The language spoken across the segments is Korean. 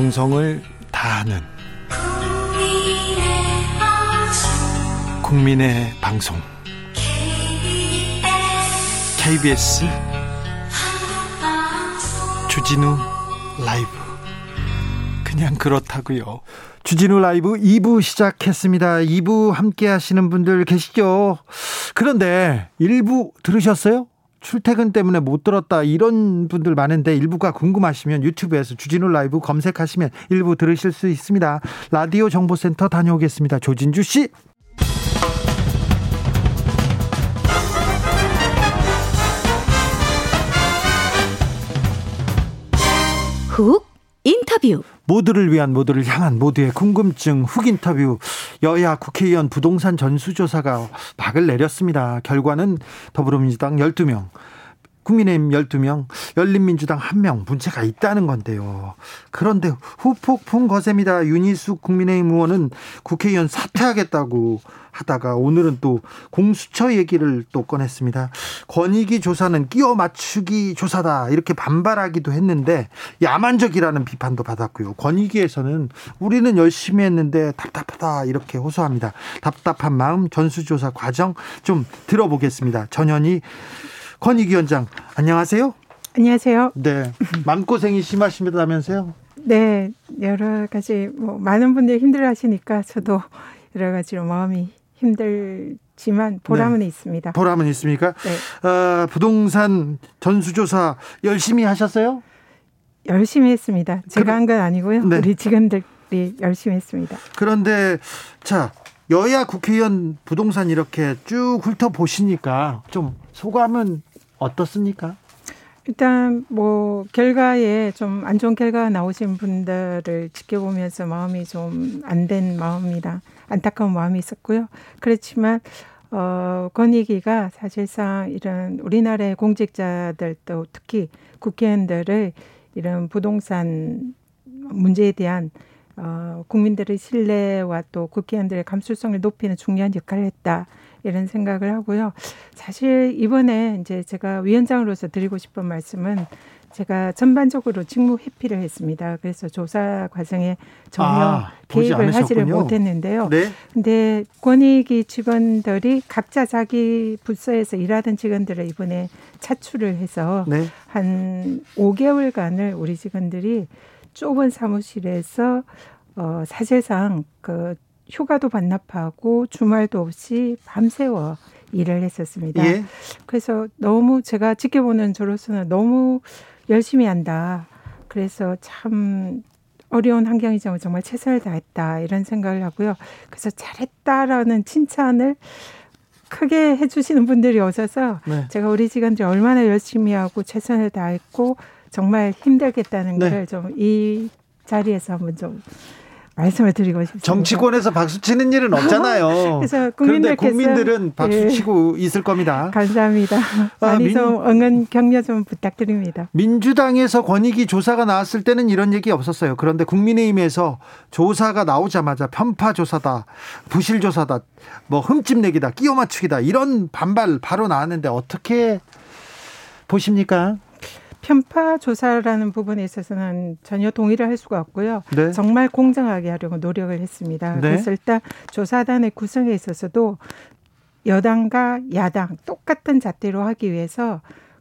정성을 다하는 국민의 방송 KBS 주진우 라이브 그냥 그렇다고요. 주진우 라이브 2부 시작했습니다. 2부 함께 하시는 분들 계시죠? 그런데 1부 들으셨어요? 출퇴근 때문에 못 들었다 이런 분들 많은데 일부가 궁금하시면 유튜브에서 주진우 라이브 검색하시면 일부 들으실 수 있습니다. 라디오 정보센터 다녀오겠습니다. 조진주 씨. 훅 인터뷰 모두를 위한 모두를 향한 모두의 궁금증 훅 인터뷰 여야 국회의원 부동산 전수조사가 박을 내렸습니다. 결과는 더불어민주당 12명 국민의힘 12명, 열린민주당 1명 문제가 있다는 건데요. 그런데 후폭풍 거셉니다. 윤희숙 국민의힘 의원은 국회의원 사퇴하겠다고 하다가 오늘은 또 공수처 얘기를 또 꺼냈습니다. 권익위 조사는 끼워 맞추기 조사다 이렇게 반발하기도 했는데 야만적이라는 비판도 받았고요. 권익위에서는 우리는 열심히 했는데 답답하다 이렇게 호소합니다. 답답한 마음 전수조사 과정 좀 들어보겠습니다. 전현희 권익위 원장 안녕하세요. 안녕하세요. 네, 마음고생이 심하십니다면서요? 네, 여러 가지 뭐 많은 분들이 힘들어 하시니까 저도 여러 가지로 마음이 힘들지만 보람은 네. 있습니다. 보람은 있습니까? 네. 어, 부동산 전수조사 열심히 하셨어요? 열심히 했습니다. 제가 한건 아니고요. 네. 우리 직원들이 열심히 했습니다. 그런데 자 여야 국회의원 부동산 이렇게 쭉 훑어 보시니까 좀 소감은 어떻습니까? 일단 뭐 결과에 좀 안 좋은 결과가 나오신 분들을 지켜보면서 마음이 좀 안 된 마음이라 안타까운 마음이 있었고요. 그렇지만 어 권익위가 사실상 이런 우리나라의 공직자들도 특히 국회의원들을 이런 부동산 문제에 대한 어 국민들의 신뢰와 또 국회의원들의 감수성을 높이는 중요한 역할을 했다. 이런 생각을 하고요. 사실 이번에 이제 제가 위원장으로서 드리고 싶은 말씀은 제가 전반적으로 직무 회피를 했습니다. 그래서 조사 과정에 전혀 아, 개입을 하지를 못했는데요. 네. 근데 권익위 직원들이 각자 자기 부서에서 일하던 직원들을 이번에 차출을 해서 네. 한 5개월간을 우리 직원들이 좁은 사무실에서 어 사실상 그 휴가도 반납하고 주말도 없이 밤새워 일을 했었습니다. 예. 그래서 너무 제가 지켜보는 저로서는 너무 열심히 한다. 그래서 참 어려운 환경이지만 정말 최선을 다했다 이런 생각을 하고요. 그래서 잘했다라는 칭찬을 크게 해주시는 분들이 오셔서 네. 제가 우리 직원들이 얼마나 열심히 하고 최선을 다했고 정말 힘들겠다는 네. 거를 좀이 자리에서 한번 좀 말씀을 드리고 싶습니다. 정치권에서 박수 치는 일은 없잖아요. 그래서 그런데 국민들은 박수 예. 치고 예. 있을 겁니다. 감사합니다. 아, 많이 아, 민, 좀 응원 격려 좀 부탁드립니다. 민주당에서 권익위 조사가 나왔을 때는 이런 얘기 없었어요. 그런데 국민의힘에서 조사가 나오자마자 편파 조사다, 부실 조사다, 뭐 흠집 내기다, 끼워 맞추기다 이런 반발 바로 나왔는데 어떻게 보십니까? 편파 조사라는 부분에 있어서는 전혀 동의를 할 수가 없고요. 네. 정말 공정하게 하려고 노력을 했습니다. 네. 그래서 일단 조사단의 구성에 있어서도 여당과 야당 똑같은 잣대로 하기 위해서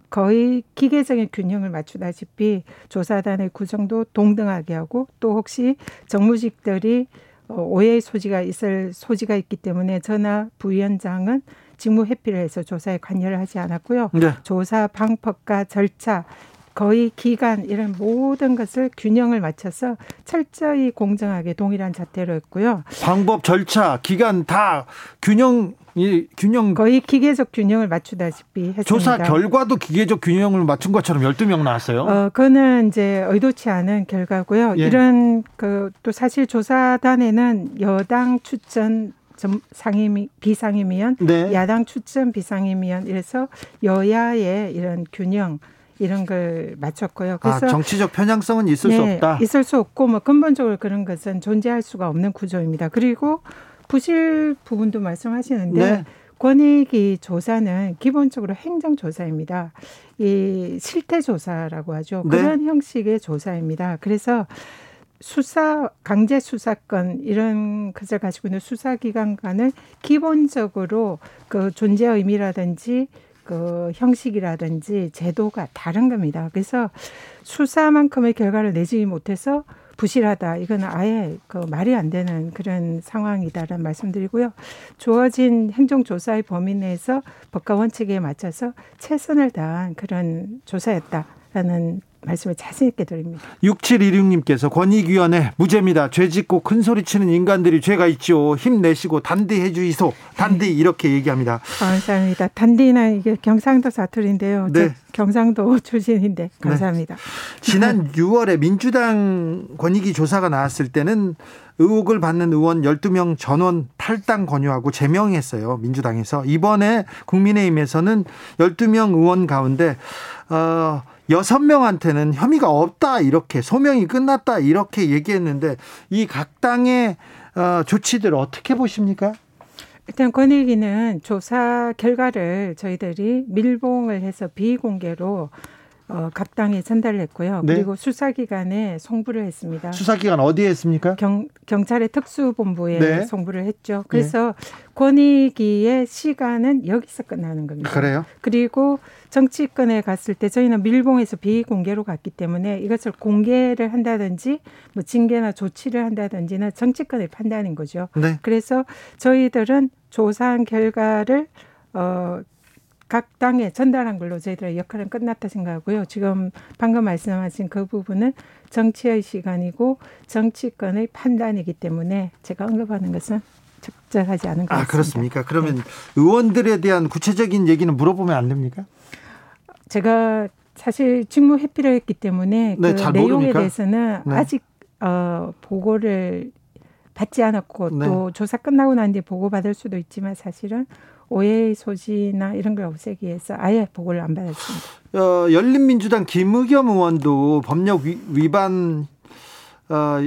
거의 기계적인 균형을 맞추다시피 조사단의 구성도 동등하게 하고 또 혹시 정무직들이 어, 오해의 소지가 있을 소지가 있기 때문에 전화 부위원장은 직무 회피를 해서 조사에 관여를 하지 않았고요. 네. 조사 방법과 절차 거의 기간 이런 모든 것을 균형을 맞춰서 철저히 공정하게 동일한 자태로 했고요. 방법, 절차, 기간 다 균형 이 균형 거의 기계적 균형을 맞추다시피 했습니다. 조사 결과도 기계적 균형을 맞춘 것처럼 12명 나왔어요. 어, 그거는 이제 의도치 않은 결과고요. 예. 이런 그 또 사실 조사단에는 여당 추천 상임 비상임위원, 네. 야당 추천 비상임위원 이래서 여야의 이런 균형 이런 걸 맞췄고요. 아, 그래서 아, 정치적 편향성은 있을 네, 수 없다. 있을 수 없고 뭐 근본적으로 그런 것은 존재할 수가 없는 구조입니다. 그리고 부실 부분도 말씀하시는데 네. 권익위 조사는 기본적으로 행정 조사입니다. 이 실태 조사라고 하죠. 네. 그런 형식의 조사입니다. 그래서 수사 강제 수사권 이런 것을 가지고 있는 수사기관 간은 기본적으로 그 존재 의미라든지 그 형식이라든지 제도가 다른 겁니다. 그래서 수사만큼의 결과를 내지 못해서 부실하다. 이건 아예 그 말이 안 되는 그런 상황이다라는 말씀드리고요. 주어진 행정조사의 범위 내에서 법과 원칙에 맞춰서 최선을 다한 그런 조사였다라는 말씀을 자신 있게 드립니다. 6716님께서 권익위원회 무죄입니다. 죄 짓고 큰 소리 치는 인간들이 죄가 있죠. 힘내시고 단디해 주이소. 단디 네. 이렇게 얘기합니다. 감사합니다. 단디는 이게 경상도 사투리인데요. 네. 경상도 출신인데 감사합니다. 네. 지난 6월에 민주당 권익위 조사가 나왔을 때는 의혹을 받는 의원 12명 전원 탈당 권유하고 제명했어요. 민주당에서. 이번에 국민의힘에서는 12명 의원 가운데 어 여섯 명한테는 혐의가 없다 이렇게 소명이 끝났다 이렇게 얘기했는데 이 각 당의 어, 조치들 어떻게 보십니까? 일단 권익위는 조사 결과를 저희들이 밀봉을 해서 비공개로 어, 각 당에 전달을 했고요. 네. 그리고 수사기관에 송부를 했습니다. 수사기관 어디에 했습니까? 경, 경찰의 특수본부에 네. 송부를 했죠. 그래서 네. 권익위의 시간은 여기서 끝나는 겁니다. 그래요? 그리고 정치권에 갔을 때 저희는 밀봉해서 비공개로 갔기 때문에 이것을 공개를 한다든지 뭐 징계나 조치를 한다든지는 정치권의 판단인 거죠. 네. 그래서 저희들은 조사한 결과를 어, 각 당에 전달한 걸로 저희들의 역할은 끝났다 생각하고요. 지금 방금 말씀하신 그 부분은 정치의 시간이고 정치권의 판단이기 때문에 제가 언급하는 것은 적절하지 않은 것 아, 같습니다. 아 그렇습니까? 그러면 네. 의원들에 대한 구체적인 얘기는 물어보면 안 됩니까? 제가 사실 직무 회피를 했기 때문에 네, 그 내용에 모르니까. 대해서는 네. 아직 어, 보고를 받지 않았고 네. 또 조사 끝나고 난 뒤에 보고 받을 수도 있지만 사실은 오해의 소지나 이런 걸 없애기 위해서 아예 보고를 안 받았습니다. 어, 열린민주당 김의겸 의원도 법력 위, 반 어,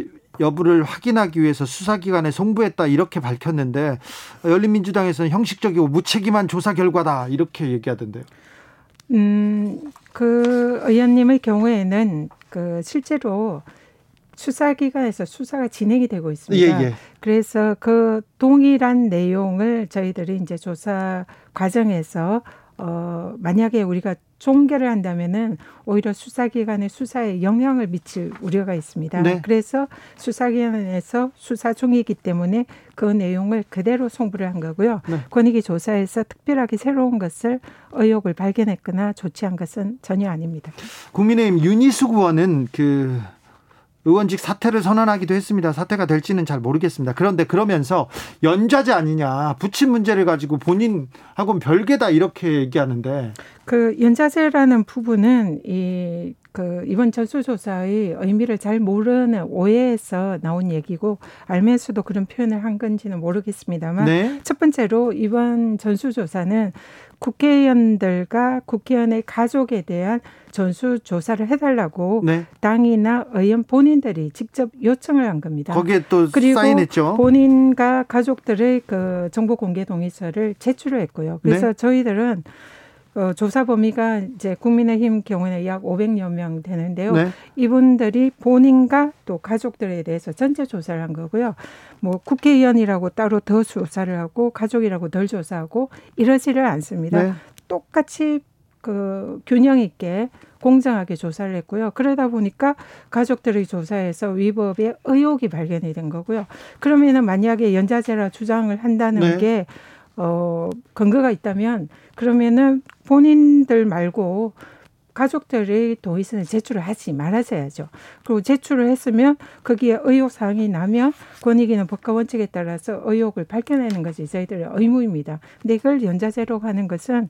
여부를 확인하기 위해서 수사기관에 송부했다 이렇게 밝혔는데 열린민주당에서는 형식적이고 무책임한 조사 결과다 이렇게 얘기하던데요. 음, 그 의원님의 경우에는 그 실제로 수사기관에서 수사가 진행이 되고 있습니다. 예, 예. 그래서 그 동일한 내용을 저희들이 이제 조사 과정에서 어 만약에 우리가 종결을 한다면은 오히려 수사기관의 수사에 영향을 미칠 우려가 있습니다. 네. 그래서 수사기관에서 수사 중이기 때문에 그 내용을 그대로 송부를 한 거고요. 네. 권익위 조사에서 특별하게 새로운 것을 의혹을 발견했거나 조치한 것은 전혀 아닙니다. 국민의힘 윤희숙 의원은 그 의원직 사퇴를 선언하기도 했습니다. 사퇴가 될지는 잘 모르겠습니다. 그런데 그러면서 연좌제 아니냐, 부친 문제를 가지고 본인하고는 별개다 이렇게 얘기하는데 그 연좌제라는 부분은 이 그 이번 전수조사의 의미를 잘 모르는 오해에서 나온 얘기고 알면서도 그런 표현을 한 건지는 모르겠습니다만 네. 첫 번째로 이번 전수조사는 국회의원들과 국회의원의 가족에 대한 전수 조사를 해달라고 네. 당이나 의원 본인들이 직접 요청을 한 겁니다. 거기에 또 그리고 사인했죠. 본인과 가족들의 그 정보 공개 동의서를 제출을 했고요. 그래서 네. 저희들은 어, 조사 범위가 이제 국민의힘 경우에는 약 500여 명 되는데요. 네. 이분들이 본인과 또 가족들에 대해서 전체 조사를 한 거고요. 뭐 국회의원이라고 따로 더 조사를 하고 가족이라고 덜 조사하고 이러지를 않습니다. 네. 똑같이 그 균형 있게 공정하게 조사를 했고요. 그러다 보니까 가족들의 조사에서 위법의 의혹이 발견이 된 거고요. 그러면은 만약에 연자제라 주장을 한다는 네. 게 어, 근거가 있다면 그러면은 본인들 말고 가족들의 동의서는 제출을 하지 말아야죠. 그리고 제출을 했으면 거기에 의혹 사항이 나면 권익위는 법과 원칙에 따라서 의혹을 밝혀내는 것이 저희들의 의무입니다. 근데 이걸 연자제로 하는 것은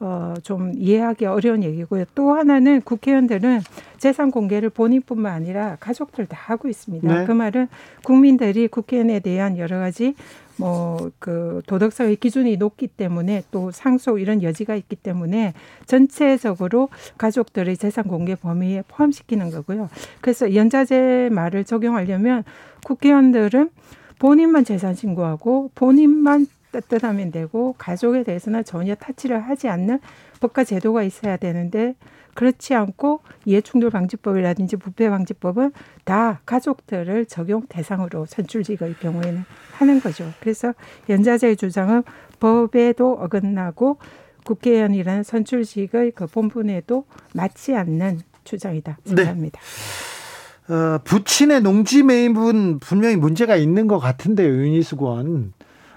어, 좀 이해하기 어려운 얘기고요. 또 하나는 국회의원들은 재산 공개를 본인뿐만 아니라 가족들 다 하고 있습니다. 네. 그 말은 국민들이 국회의원에 대한 여러 가지 뭐 그 도덕성의 기준이 높기 때문에 또 상속 이런 여지가 있기 때문에 전체적으로 가족들의 재산 공개 범위에 포함시키는 거고요. 그래서 연자제 말을 적용하려면 국회의원들은 본인만 재산 신고하고 본인만 떳떳하면 되고 가족에 대해서는 전혀 타치를 하지 않는 법과 제도가 있어야 되는데 그렇지 않고 이해충돌 방지법이라든지 부패 방지법은 다 가족들을 적용 대상으로 선출직의 경우에는 하는 거죠. 그래서 연자자의 주장은 법에도 어긋나고 국회의원이라는 선출직의 그 본분에도 맞지 않는 주장이다 생각합니다. 네. 어, 부친의 농지 매입은 분명히 문제가 있는 것 같은데요, 윤희수건.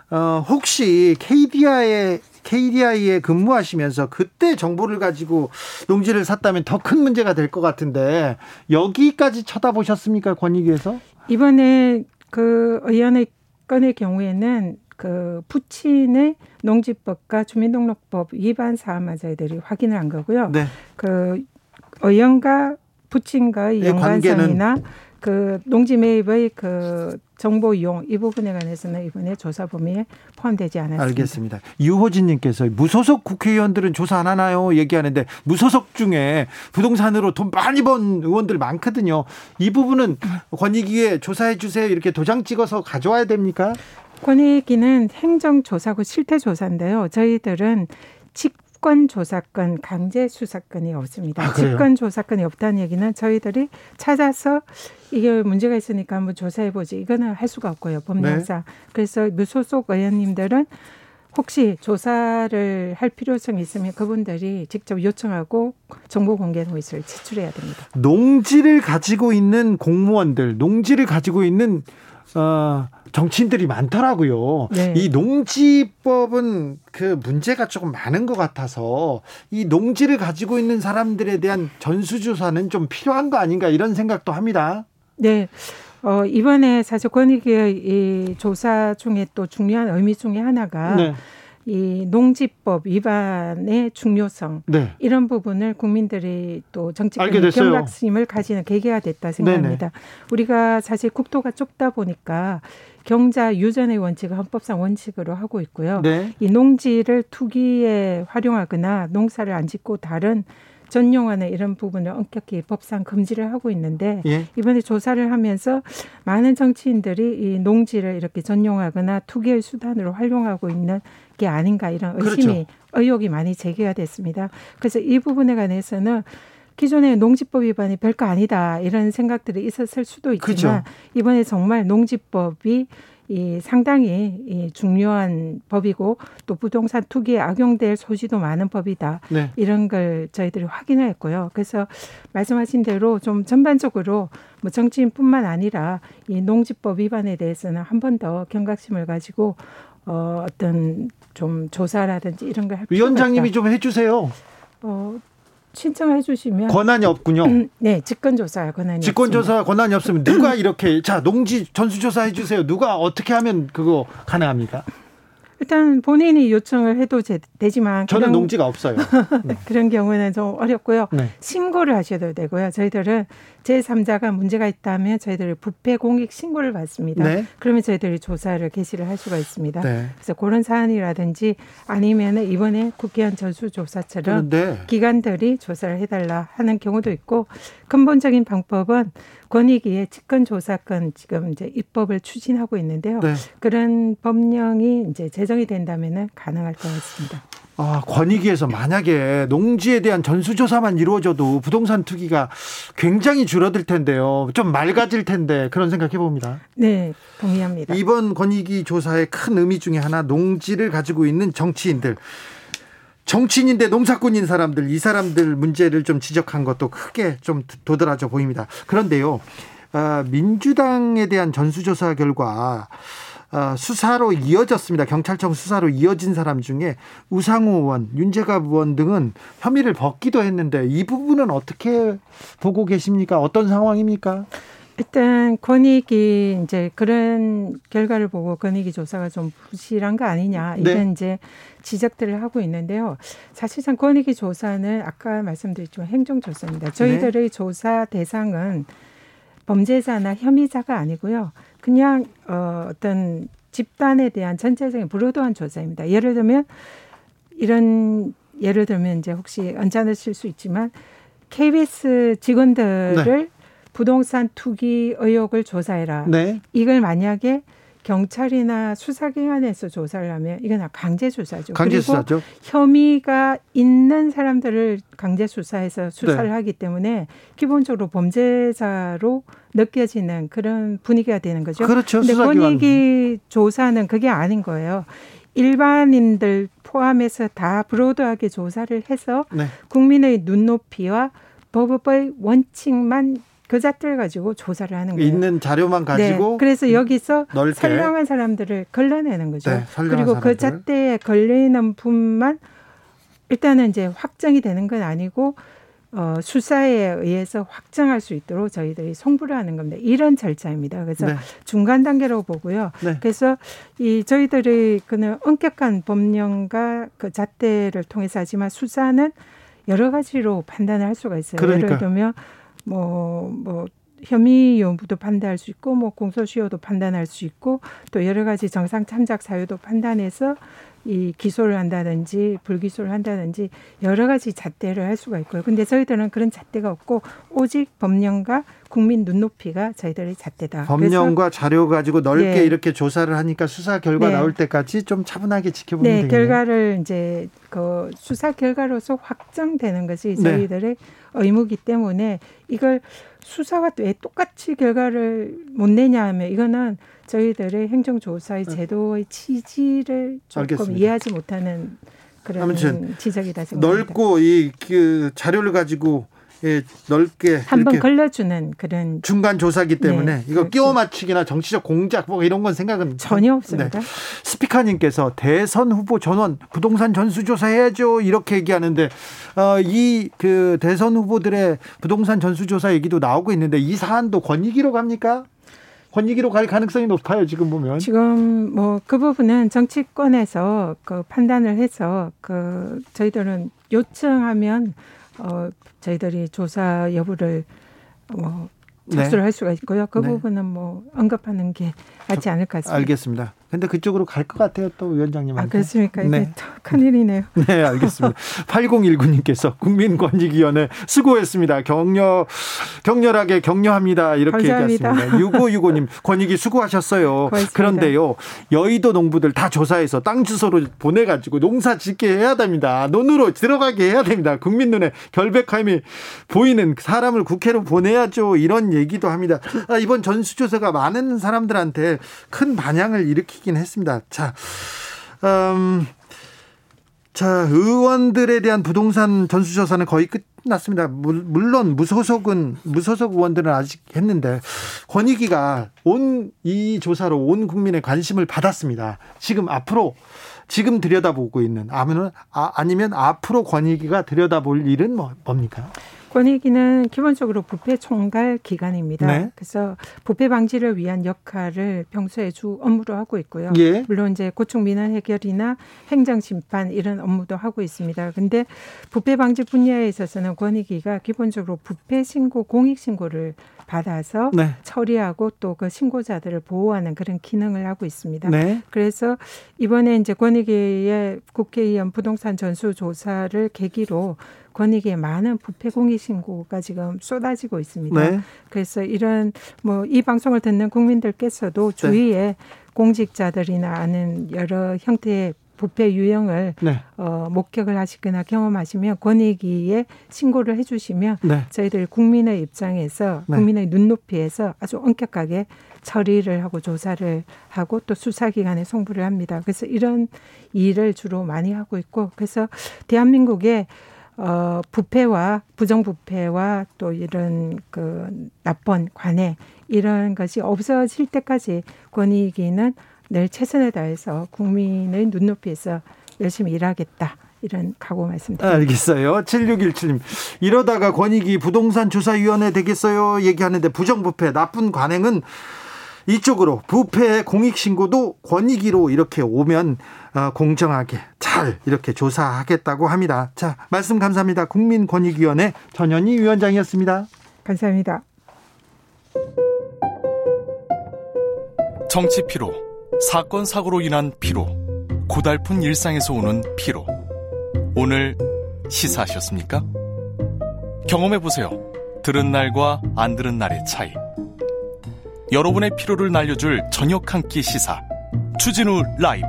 어, 혹시 KDI에 KDI에 근무하시면서 그때 정보를 가지고 농지를 샀다면 더 큰 문제가 될 것 같은데 여기까지 쳐다보셨습니까 권익위에서? 이번에 그 의원의 건의 경우에는 그 부친의 농지법과 주민등록법 위반 사항만 저희들이 확인을 한 거고요. 네. 그 의원과 부친과의 네, 연관성이나 그 농지 매입의 그 정보 이용 이 부분에 관해서는 이번에 조사 범위에 포함되지 않았습니다. 알겠습니다. 유호진님께서 무소속 국회의원들은 조사 안 하나요? 얘기하는데 무소속 중에 부동산으로 돈 많이 번 의원들 많거든요. 이 부분은 권익위에 조사해 주세요. 이렇게 도장 찍어서 가져와야 됩니까? 권익위는 행정조사고 실태조사인데요. 저희들은 직 직권 조사권, 강제 수사권이 없습니다. 아, 직권 조사권이 없다는 얘기는 저희들이 찾아서 이게 문제가 있으니까 한번 조사해 보지 이거는 할 수가 없고요 법령상. 네. 그래서 무소속 의원님들은 혹시 조사를 할 필요성이 있으면 그분들이 직접 요청하고 정보 공개 노이스를 제출해야 됩니다. 농지를 가지고 있는 공무원들, 농지를 가지고 있는 어, 정치인들이 많더라고요. 네. 이 농지법은 그 문제가 조금 많은 것 같아서 이 농지를 가지고 있는 사람들에 대한 전수조사는 좀 필요한 거 아닌가 이런 생각도 합니다. 네. 어, 이번에 사실 권익위의 이 조사 중에 또 중요한 의미 중에 하나가 네. 이 농지법 위반의 중요성 네. 이런 부분을 국민들이 또 정치권의 경각심을 가지는 계기가 됐다 생각합니다. 네네. 우리가 사실 국토가 좁다 보니까 경자 유전의 원칙을 헌법상 원칙으로 하고 있고요. 네. 이 농지를 투기에 활용하거나 농사를 안 짓고 다른 전용하는 이런 부분을 엄격히 법상 금지를 하고 있는데 예. 이번에 조사를 하면서 많은 정치인들이 이 농지를 이렇게 전용하거나 투기의 수단으로 활용하고 있는 게 아닌가 이런 의심이 그렇죠. 의혹이 많이 제기가 됐습니다. 그래서 이 부분에 관해서는 기존의 농지법 위반이 별거 아니다 이런 생각들이 있었을 수도 있지만 그렇죠. 이번에 정말 농지법이 이 상당히 이 중요한 법이고 또 부동산 투기에 악용될 소지도 많은 법이다. 네. 이런 걸 저희들이 확인을 했고요. 그래서 말씀하신 대로 좀 전반적으로 뭐 정치인뿐만 아니라 이 농지법 위반에 대해서는 한 번 더 경각심을 가지고 어 어떤 좀 조사라든지 이런 걸할 필요가 위원장님이 좀 해주세요. 어 신청해 주시면 권한이 없군요. 음, 네, 직권조사 권한이 직권조사 권한이 없으면 누가 이렇게 자 농지 전수조사 해주세요. 누가 어떻게 하면 그거 가능합니까? 일단 본인이 요청을 해도 되지만 저는 그런, 농지가 없어요. 네. 그런 경우는 좀 어렵고요. 네. 신고를 하셔도 되고요. 저희들은 제3자가 문제가 있다면 저희들이 부패 공익 신고를 받습니다. 네. 그러면 저희들이 조사를 개시를 할 수가 있습니다. 네. 그래서 그런 사안이라든지 아니면 이번에 국회의원 전수조사처럼 네. 기관들이 조사를 해달라 하는 경우도 있고 근본적인 방법은 권익위의 직권조사권 지금 이제 입법을 추진하고 있는데요. 네. 그런 법령이 이제 제정이 된다면은 가능할 것 같습니다. 아, 권익위에서 만약에 농지에 대한 전수조사만 이루어져도 부동산 투기가 굉장히 줄어들 텐데요. 좀 맑아질 텐데 그런 생각해 봅니다. 네, 동의합니다. 이번 권익위 조사의 큰 의미 중에 하나 농지를 가지고 있는 정치인들. 정치인인데 농사꾼인 사람들, 이 사람들 문제를 좀 지적한 것도 크게 좀 도드라져 보입니다. 그런데요, 아, 민주당에 대한 전수조사 결과 어, 수사로 이어졌습니다. 경찰청 수사로 이어진 사람 중에 우상호 의원, 윤재갑 의원 등은 혐의를 벗기도 했는데 이 부분은 어떻게 보고 계십니까? 어떤 상황입니까? 일단 권익이 이제 그런 결과를 보고 권익위 조사가 좀 부실한 거 아니냐 이런 네. 이제 지적들을 하고 있는데요. 사실상 권익위 조사는 아까 말씀드렸지만 행정조사입니다. 저희들의 네. 조사 대상은 범죄자나 혐의자가 아니고요. 그냥 어, 어떤 집단에 대한 전체적인 불로도한 조사입니다. 예를 들면 이런 예를 들면 이제 혹시 언짢으실 수 있지만 KBS 직원들을 네. 부동산 투기 의혹을 조사해라. 네. 이걸 만약에 경찰이나 수사기관에서 조사를 하면 이건 강제 수사죠. 강제 수사죠. 혐의가 있는 사람들을 강제 수사해서 수사를 네. 하기 때문에 기본적으로 범죄자로 느껴지는 그런 분위기가 되는 거죠. 그렇죠. 근데 권익위 조사는 그게 아닌 거예요. 일반인들 포함해서 다 브로드하게 조사를 해서 네. 국민의 눈높이와 법의 원칙만 그 잣들 가지고 조사를 하는 거예요. 있는 자료만 가지고. 네. 그래서 여기서 넓게. 선량한 사람들을 걸러내는 거죠. 네, 그리고 그 사람들. 그 잣대에 걸리는 분만 일단은 이제 확정이 되는 건 아니고 어, 수사에 의해서 확정할 수 있도록 저희들이 송부를 하는 겁니다. 이런 절차입니다. 그래서 네. 중간 단계라고 보고요. 네. 그래서 이 저희들이 그는 엄격한 법령과 그 잣대를 통해서 하지만 수사는 여러 가지로 판단을 할 수가 있어요. 그러니까. 예를 들면 뭐, 뭐, 혐의 여부도 판단할 수 있고, 뭐, 공소시효도 판단할 수 있고, 또 여러 가지 정상 참작 사유도 판단해서 이 기소를 한다든지 불기소를 한다든지 여러 가지 잣대를 할 수가 있고요. 근데 저희들은 그런 잣대가 없고 오직 법령과 국민 눈높이가 저희들의 잣대다. 법령과 자료 가지고 넓게 네. 이렇게 조사를 하니까 수사 결과 네. 나올 때까지 좀 차분하게 지켜보면 네, 되겠네요. 결과를 이제 그 수사 결과로서 확정되는 것이 네. 저희들의 의무기 때문에 이걸 수사와 왜 똑같이 결과를 못 내냐 하면 이거는 저희들의 행정조사의 네. 제도의 취지를 조금 알겠습니다. 이해하지 못하는 그런 지적이다 생각합니다. 넓고 이 그 자료를 가지고 예, 넓게 한번 걸러주는 그런 중간 조사기 때문에 네, 이거 그렇죠. 끼워 맞추기나 정치적 공작 뭐 이런 건 생각은 전혀 없습니다. 네. 스피커님께서 대선 후보 전원 부동산 전수조사 해야죠 이렇게 얘기하는데 어, 이그 대선 후보들의 부동산 전수조사 얘기도 나오고 있는데 이 사안도 권익위로 갑니까? 권익위로 갈 가능성이 높아요 지금 보면. 지금 뭐 그 부분은 정치권에서 그 판단을 해서 그 저희들은 요청하면 어 저희들이 조사 여부를 뭐 접수를 네. 할 수가 있고요. 그 네. 부분은 뭐 언급하는 게 맞지 않을 것 같습니다. 알겠습니다. 근데 그쪽으로 갈 것 같아요, 또 위원장님한테. 아, 그렇습니까? 이게 네. 큰일이네요. 네, 알겠습니다. 8019님께서 국민권익위원회 수고했습니다. 격려, 격렬하게 격려합니다. 이렇게 감사합니다. 얘기했습니다. 6565님, 권익위 수고하셨어요. 고맙습니다. 그런데요, 여의도 농부들 다 조사해서 땅 주소로 보내가지고 농사 짓게 해야 됩니다. 논으로 들어가게 해야 됩니다. 국민 눈에 결백함이 보이는 사람을 국회로 보내야죠. 이런 얘기도 합니다. 아, 이번 전수조사가 많은 사람들한테 큰 반향을 일으키 밝히긴 했습니다. 자, 음, 자, 의원들에 대한 부동산 전수조사는 거의 끝났습니다. 물론 무소속은 무소속 의원들은 아직 했는데 권익위가 온 이 조사로 온 국민의 관심을 받았습니다. 지금 앞으로 지금 들여다보고 있는 아니면 아니면 앞으로 권익위가 들여다볼 일은 뭐 뭡니까? 권익위는 기본적으로 부패 총괄 기관입니다. 네. 그래서 부패 방지를 위한 역할을 평소에 주 업무로 하고 있고요. 예. 물론 이제 고충 민원 해결이나 행정 심판 이런 업무도 하고 있습니다. 근데 부패 방지 분야에 있어서는 권익위가 기본적으로 부패 신고 공익 신고를 받아서 네. 처리하고 또 그 신고자들을 보호하는 그런 기능을 하고 있습니다. 네. 그래서 이번에 이제 권익위의 국회의원 부동산 전수 조사를 계기로 권익위에 많은 부패 공익 신고가 지금 쏟아지고 있습니다. 네. 그래서 이런 뭐 이 방송을 듣는 국민들께서도 네. 주위에 공직자들이나 아는 여러 형태의 부패 유형을 네. 어, 목격을 하시거나 경험하시면 권익위에 신고를 해주시면 네. 저희들 국민의 입장에서 네. 국민의 눈높이에서 아주 엄격하게 처리를 하고 조사를 하고 또 수사기관에 송부를 합니다. 그래서 이런 일을 주로 많이 하고 있고 그래서 대한민국에 어, 부패와 부정부패와 또 이런 그 나쁜 관해 이런 것이 없어질 때까지 권익위는 늘 최선을 다해서 국민의 눈높이에서 열심히 일하겠다. 이런 각오 말씀드립니다. 알겠어요. 7617님. 이러다가 권익위 부동산 조사위원회 되겠어요. 얘기하는데 부정부패, 나쁜 관행은 이쪽으로 부패 공익신고도 권익위로 이렇게 오면 어, 공정하게 잘 이렇게 조사하겠다고 합니다. 자, 말씀 감사합니다. 국민권익위원회 전현희 위원장이었습니다. 감사합니다. 정치 피로, 사건 사고로 인한 피로, 고달픈 일상에서 오는 피로. 오늘 시사하셨습니까? 경험해 보세요. 들은 날과 안 들은 날의 차이. 여러분의 피로를 날려줄 저녁 한 끼 시사 추진우 라이브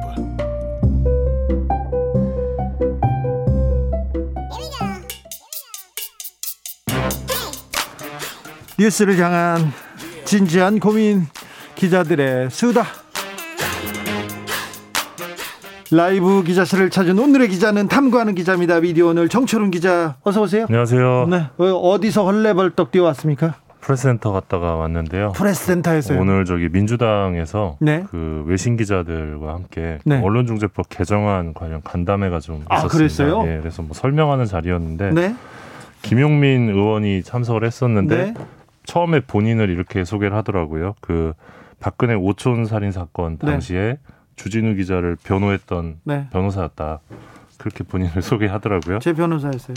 뉴스를 향한 진지한 고민 기자들의 수다. 라이브 기자실을 찾은 오늘의 기자는 탐구하는 기자입니다. 미디어 오늘 정철훈 기자 어서 오세요. 안녕하세요. 네. 어, 어디서 헐레벌떡 뛰어왔습니까? 프레스센터 갔다가 왔는데요. 프레스센터에서요. 오늘 저기 민주당에서 네. 그 외신 기자들과 함께 네. 언론중재법 개정안 관련 간담회가 좀 아, 있었습니다. 그랬어요? 예, 그래서 뭐 설명하는 자리였는데 네. 김용민 의원이 참석을 했었는데 네. 처음에 본인을 이렇게 소개를 하더라고요. 그 박근혜 오촌 살인 사건 네. 당시에 주진우 기자를 변호했던 네. 변호사였다. 그렇게 본인을 소개하더라고요. 제 변호사였어요.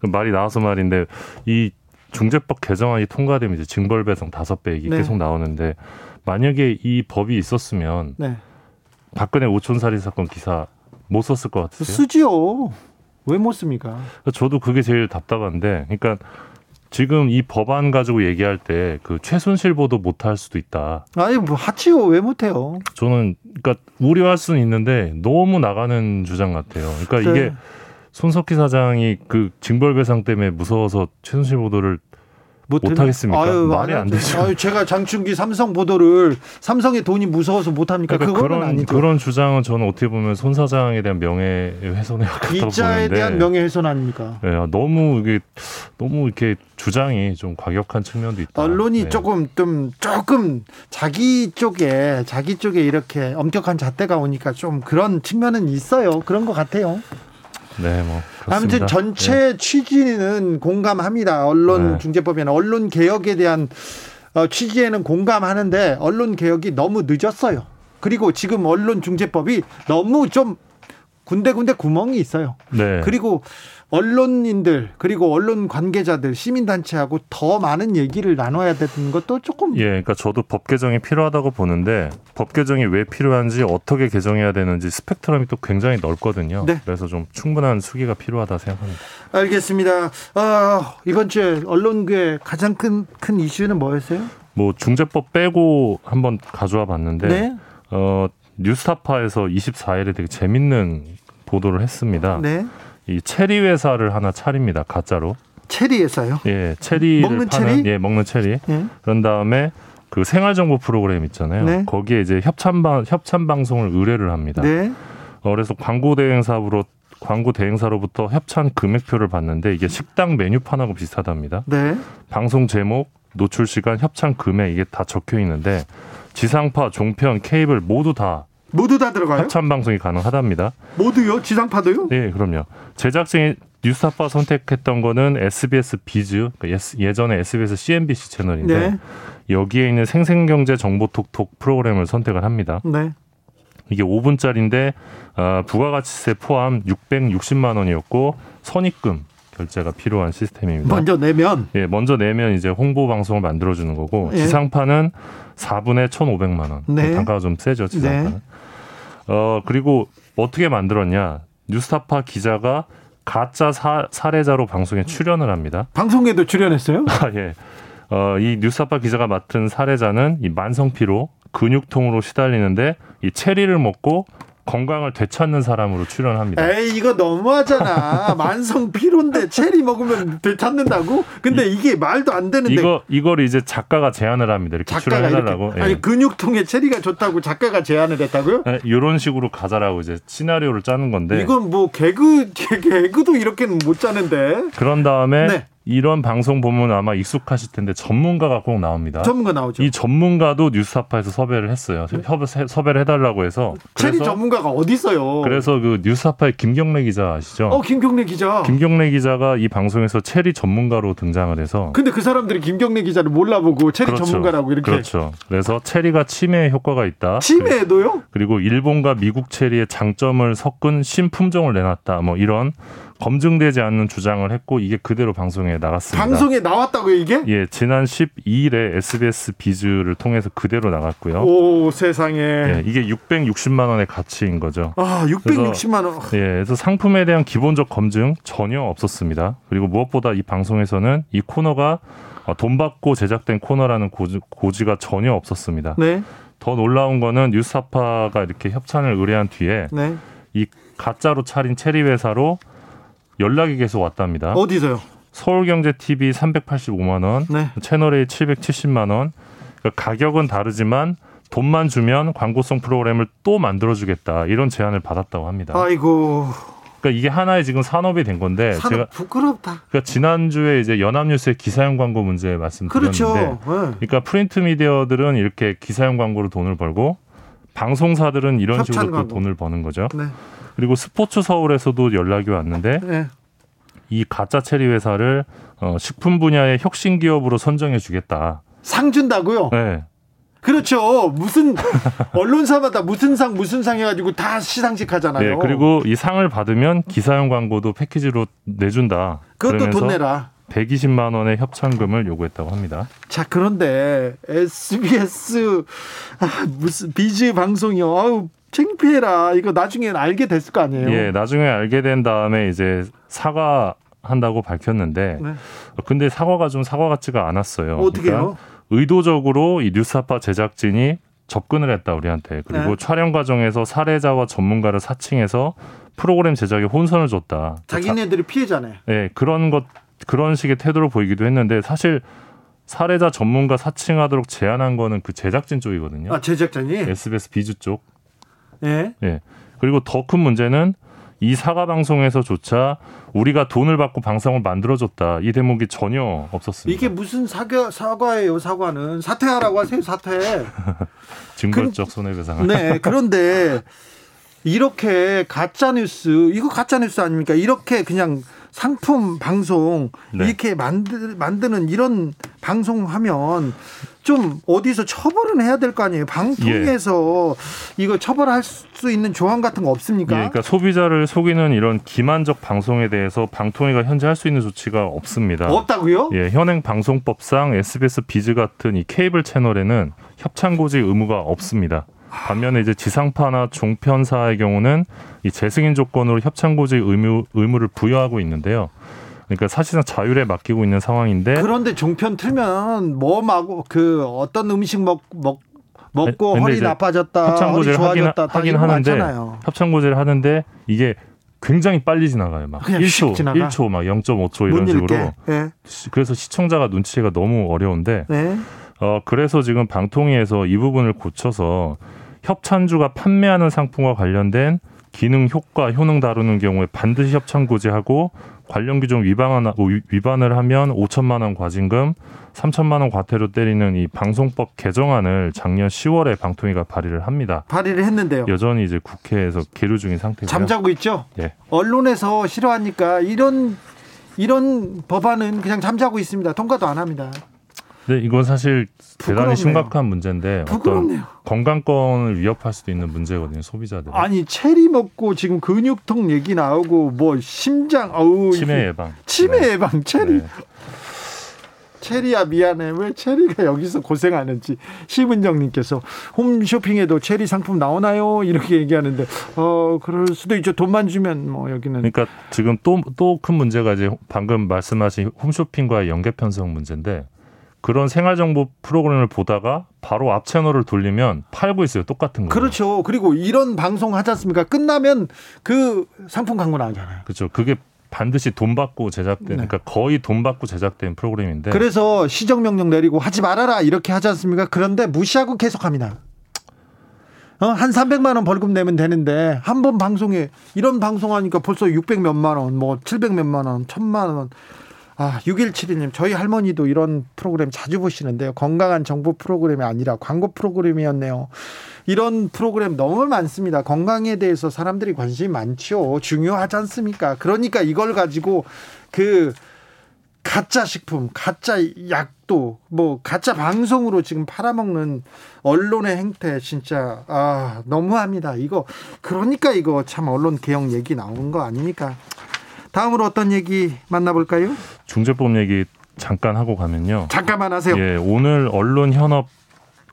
그 말이 나와서 말인데 이 중재법 개정안이 통과되면 이제 징벌 배상 다섯 배 얘기 네. 계속 나오는데 만약에 이 법이 있었으면 네. 박근혜 오촌 살인 사건 기사 못 썼을 것 같으세요? 쓰지요. 왜 못 씁니까? 저도 그게 제일 답답한데, 그러니까 지금 이 법안 가지고 얘기할 때 그 최순실 보도 못할 수도 있다. 아니 뭐 하지요. 왜 못해요? 저는 그러니까 우려할 수는 있는데 너무 나가는 주장 같아요. 그러니까 네. 이게 손석희 사장이 그 징벌 배상 때문에 무서워서 최순실 보도를 못하면- 못하겠습니까? 아유, 말이 안. 되죠. 아유, 제가 장충기 삼성 보도를 삼성의 돈이 무서워서 못 합니까? 그러니까 그거는 그런 아니죠. 그런 주장은 저는 어떻게 보면 손 사장에 대한 명예 훼손에 가깝다고 보는데 대한 명예훼손 아닙니까? 예, 너무 이게 너무 이렇게 주장이 좀 과격한 측면도 있다. 언론이 네. 조금 좀 조금 자기 쪽에 자기 쪽에 이렇게 엄격한 잣대가 오니까 좀 그런 측면은 있어요. 그런 것 같아요. 네, 뭐 아무튼 그렇습니다. 전체 취지는 공감합니다. 언론 네. 중재법이나 언론 개혁에 대한 어, 취지에는 공감하는데 언론 개혁이 너무 늦었어요. 그리고 지금 언론 중재법이 너무 좀 군데군데 구멍이 있어요. 네. 그리고 언론인들 그리고 언론 관계자들 시민단체하고 더 많은 얘기를 나눠야 되는 것도 조금 예, 그러니까 저도 법 개정이 필요하다고 보는데 법 개정이 왜 필요한지 어떻게 개정해야 되는지 스펙트럼이 또 굉장히 넓거든요. 네. 그래서 좀 충분한 수기가 필요하다 생각합니다. 알겠습니다. 아, 이번 주에 언론계 가장 큰, 큰 이슈는 뭐였어요? 뭐 중재법 빼고 한번 가져와 봤는데 네. 어, 뉴스타파에서 24일에 되게 재밌는 보도를 했습니다. 네. 이 체리 회사를 하나 차립니다. 가짜로. 체리에서요. 예, 체리를 먹는 파는 체리? 예, 먹는 체리. 예. 그런 다음에 그 생활 정보 프로그램 있잖아요. 네. 거기에 이제 협찬 방 협찬 방송을 의뢰를 합니다. 네. 어, 그래서 광고 대행사로 광고 대행사로부터 협찬 금액표를 받는데 이게 식당 메뉴판하고 비슷하답니다. 네. 방송 제목, 노출 시간, 협찬 금액 이게 다 적혀 있는데 지상파, 종편, 케이블 모두 다 모두 다 들어가요? 협찬 방송이 가능하답니다. 모두요? 지상파도요? 네, 그럼요. 제작진이 뉴스타파 선택했던 거는 SBS 비즈, 그러니까 예전에 SBS CNBC 채널인데 네. 여기에 있는 생생경제 정보톡톡 프로그램을 선택을 합니다. 네. 이게 5분짜리인데 아, 부가가치세 포함 660만 원이었고 선입금 결제가 필요한 시스템입니다. 먼저 내면 예, 먼저 내면 이제 홍보 방송을 만들어 주는 거고 예. 지상파는 4분에 1,500만 원. 네. 단가가 좀 세죠, 지상파는. 네. 어, 그리고 어떻게 만들었냐? 뉴스타파 기자가 가짜 사, 사례자로 방송에 출연을 합니다. 방송에도 출연했어요? 아, 예. 어, 이 뉴스타파 기자가 맡은 사례자는 이 만성 피로, 근육통으로 시달리는데 이 체리를 먹고 건강을 되찾는 사람으로 출연합니다. 에이 이거 너무하잖아. 만성 피로인데 체리 먹으면 되찾는다고? 근데 이 게 말도 안 되는데 이거 이걸 이제 작가가 제안을 합니다. 이렇게 출연해달라고. 이렇게 예. 아니 근육통에 체리가 좋다고 작가가 제안을 했다고요? 이런 식으로 가자라고 이제 시나리오를 짜는 건데 이건 뭐 개그 개- 개그도 이렇게는 못 짜는데 그런 다음에 네. 이런 방송 보면 아마 익숙하실 텐데 전문가가 꼭 나옵니다. 전문가 나오죠. 이 전문가도 뉴스타파에서 섭외를 했어요. 협, 섭외를 해달라고 해서 체리 전문가가 어디 있어요? 그래서 그 뉴스타파의 김경래 기자 아시죠? 어 김경래 기자. 김경래 기자가 이 방송에서 체리 전문가로 등장을 해서 근데 그 사람들이 김경래 기자를 몰라보고 체리 그렇죠. 전문가라고 이렇게 그렇죠. 그래서 체리가 치매에 효과가 있다. 치매에도요? 그리고 일본과 미국 체리의 장점을 섞은 신품종을 내놨다. 뭐 이런 검증되지 않는 주장을 했고 이게 그대로 방송에 나갔습니다. 방송에 나왔다고요, 이게? 예, 지난 12일에 SBS 비즈를 통해서 그대로 나갔고요. 오, 세상에. 예, 이게 660만 원의 가치인 거죠. 아, 660만 원. 예, 그래서 상품에 대한 기본적 검증 전혀 없었습니다. 그리고 무엇보다 이 방송에서는 이 코너가 어, 돈 받고 제작된 코너라는 고지, 고지가 전혀 없었습니다. 네. 더 놀라운 거는 뉴스타파가 이렇게 협찬을 의뢰한 뒤에 네. 이 가짜로 차린 체리 회사로 연락이 계속 왔답니다. 어디서요? 서울경제TV 385만 원, 네. 채널A 770만 원. 그러니까 가격은 다르지만 돈만 주면 광고성 프로그램을 또 만들어주겠다 이런 제안을 받았다고 합니다. 아이고. 그러니까 이게 하나의 지금 산업이 된 건데 산 제가 부끄럽다. 그러니까 지난주에 이제 연합뉴스의 기사형 광고 문제 말씀드렸는데 그렇죠. 네. 그러니까 프린트 미디어들은 이렇게 기사형 광고로 돈을 벌고 방송사들은 이런 식으로 또 광고. 돈을 버는 거죠. 네. 그리고 스포츠 서울에서도 연락이 왔는데 네. 이 가짜 체리 회사를 어, 식품 분야의 혁신 기업으로 선정해 주겠다. 상 준다고요? 네. 그렇죠. 무슨 언론사마다 무슨 상 무슨 상 해가지고 다 시상식 하잖아요. 네. 그리고 이 상을 받으면 기사형 광고도 패키지로 내준다. 그것도 돈 내라. 120만 원의 협찬금을 요구했다고 합니다. 자 그런데 SBS 아, 무슨 비즈 방송이요. 아우 창피해라. 이거 나중에 알게 됐을 거 아니에요. 예, 나중에 알게 된 다음에 이제 사과 한다고 밝혔는데 네. 근데 사과가 좀 사과 같지가 않았어요. 어떻게 해요? 그러니까 의도적으로 이 뉴스아파 제작진이 접근을 했다 우리한테 그리고 네. 촬영 과정에서 사례자와 전문가를 사칭해서 프로그램 제작에 혼선을 줬다. 자기네들이 피해자네. 예, 그런 것 그런 식의 태도를 보이기도 했는데 사실 사례자 전문가 사칭하도록 제안한 거는 그 제작진 쪽이거든요. 아 제작자니. SBS 비즈 쪽. 예. 예. 그리고 더 큰 문제는 이 사과 방송에서조차 우리가 돈을 받고 방송을 만들어줬다 이 대목이 전혀 없었습니다. 이게 무슨 사과 사과예요? 사과는 사퇴하라고 하세요. 사퇴. 증거적 손해배상. 네. 그런데 이렇게 가짜 뉴스 이거 가짜 뉴스 아닙니까? 이렇게 그냥 상품 방송 네. 이렇게 만드, 만드는 이런 방송하면 좀 어디서 처벌은 해야 될 거 아니에요. 방통에서 이거 처벌할 수 있는 조항 같은 거 예, 없습니까? 그러니까 소비자를 속이는 이런 기만적 방송에 대해서 방통위가 현재 할 수 있는 조치가 없습니다. 없다고요? 예, 현행 방송법상 SBS 비즈 같은 이 케이블 채널에는 협찬 고지 의무가 없습니다. 반면에 이제 지상파나 종편사의 경우는 이 재승인 조건으로 협찬 고지 의무 의무를 부여하고 있는데요. 그러니까 사실상 자율에 맡기고 있는 상황인데 그런데 종편 틀면 뭐 마고 그 어떤 음식 먹, 먹 먹고 허리 나빠졌다, 협찬 허리 고지를 하긴, 좋아졌다, 다 하긴 거 하는데 많잖아요. 협찬 고지를 하는데 이게 굉장히 빨리 지나가요. 막 그냥 1초, 휙 지나가? 1초, 막 0.5초 이런 못 식으로. 시- 그래서 시청자가 눈치가 너무 어려운데 네. 어 그래서 지금 방통위에서 이 부분을 고쳐서 협찬주가 판매하는 상품과 관련된 기능 효과 효능 다루는 경우에 반드시 협찬 고지하고 관련 규정 위반하나 위- 위반을 하면 5천만 원 과징금, 3천만 원 과태료 때리는 이 방송법 개정안을 작년 10월에 방통위가 발의를 합니다. 발의를 했는데요. 여전히 이제 국회에서 계류 중인 상태고요. 잠자고 있죠. 예. 언론에서 싫어하니까 이런 이런 법안은 그냥 잠자고 있습니다. 통과도 안 합니다. 근데 이건 사실 부끄럽네요. 대단히 심각한 문제인데 어떤 부끄럽네요. 건강권을 위협할 수도 있는 문제거든요, 소비자들. 아니 체리 먹고 지금 근육통 얘기 나오고 뭐 심장 어우 치매 예방. 치매 네. 예방 체리 네. 체리야 미안해 왜 체리가 여기서 고생하는지 심은정님께서 홈쇼핑에도 체리 상품 나오나요 이렇게 얘기하는데 어 그럴 수도 있죠 돈만 주면 뭐 여기는 그러니까 지금 또 또 큰 문제가 이제 방금 말씀하신 홈쇼핑과의 연계 편성 문제인데 그런 생활 정보 프로그램을 보다가 바로 앞 채널을 돌리면 팔고 있어요. 똑같은 거. 그렇죠 그리고 이런 방송 하지 않습니까 끝나면 그 상품 광고 나오잖아요 그렇죠. 그게 반드시 돈 받고 제작된 네. 그러니까 거의 돈 받고 제작된 프로그램인데 그래서 시정 명령 내리고 하지 말아라 이렇게 하지 않습니까 그런데 무시하고 계속합니다 어, 한 300만 원 벌금 내면 되는데 한 번 방송에 이런 방송하니까 벌써 600 몇만 원, 뭐 700 몇만 원, 1000만 원. 아, 6172님, 저희 할머니도 이런 프로그램 자주 보시는데요. 건강한 정보 프로그램이 아니라 광고 프로그램이었네요. 이런 프로그램 너무 많습니다. 건강에 대해서 사람들이 관심이 많죠. 중요하지 않습니까? 그러니까 이걸 가지고 그 가짜 식품, 가짜 약도, 뭐 가짜 방송으로 지금 팔아먹는 언론의 행태 진짜 아 너무합니다. 이거 그러니까 이거 참 언론 개혁 얘기 나오는 거 아닙니까? 다음으로 어떤 얘기 만나볼까요? 중재법 얘기 잠깐 하고 가면요. 잠깐만 하세요. 예, 오늘 언론 현업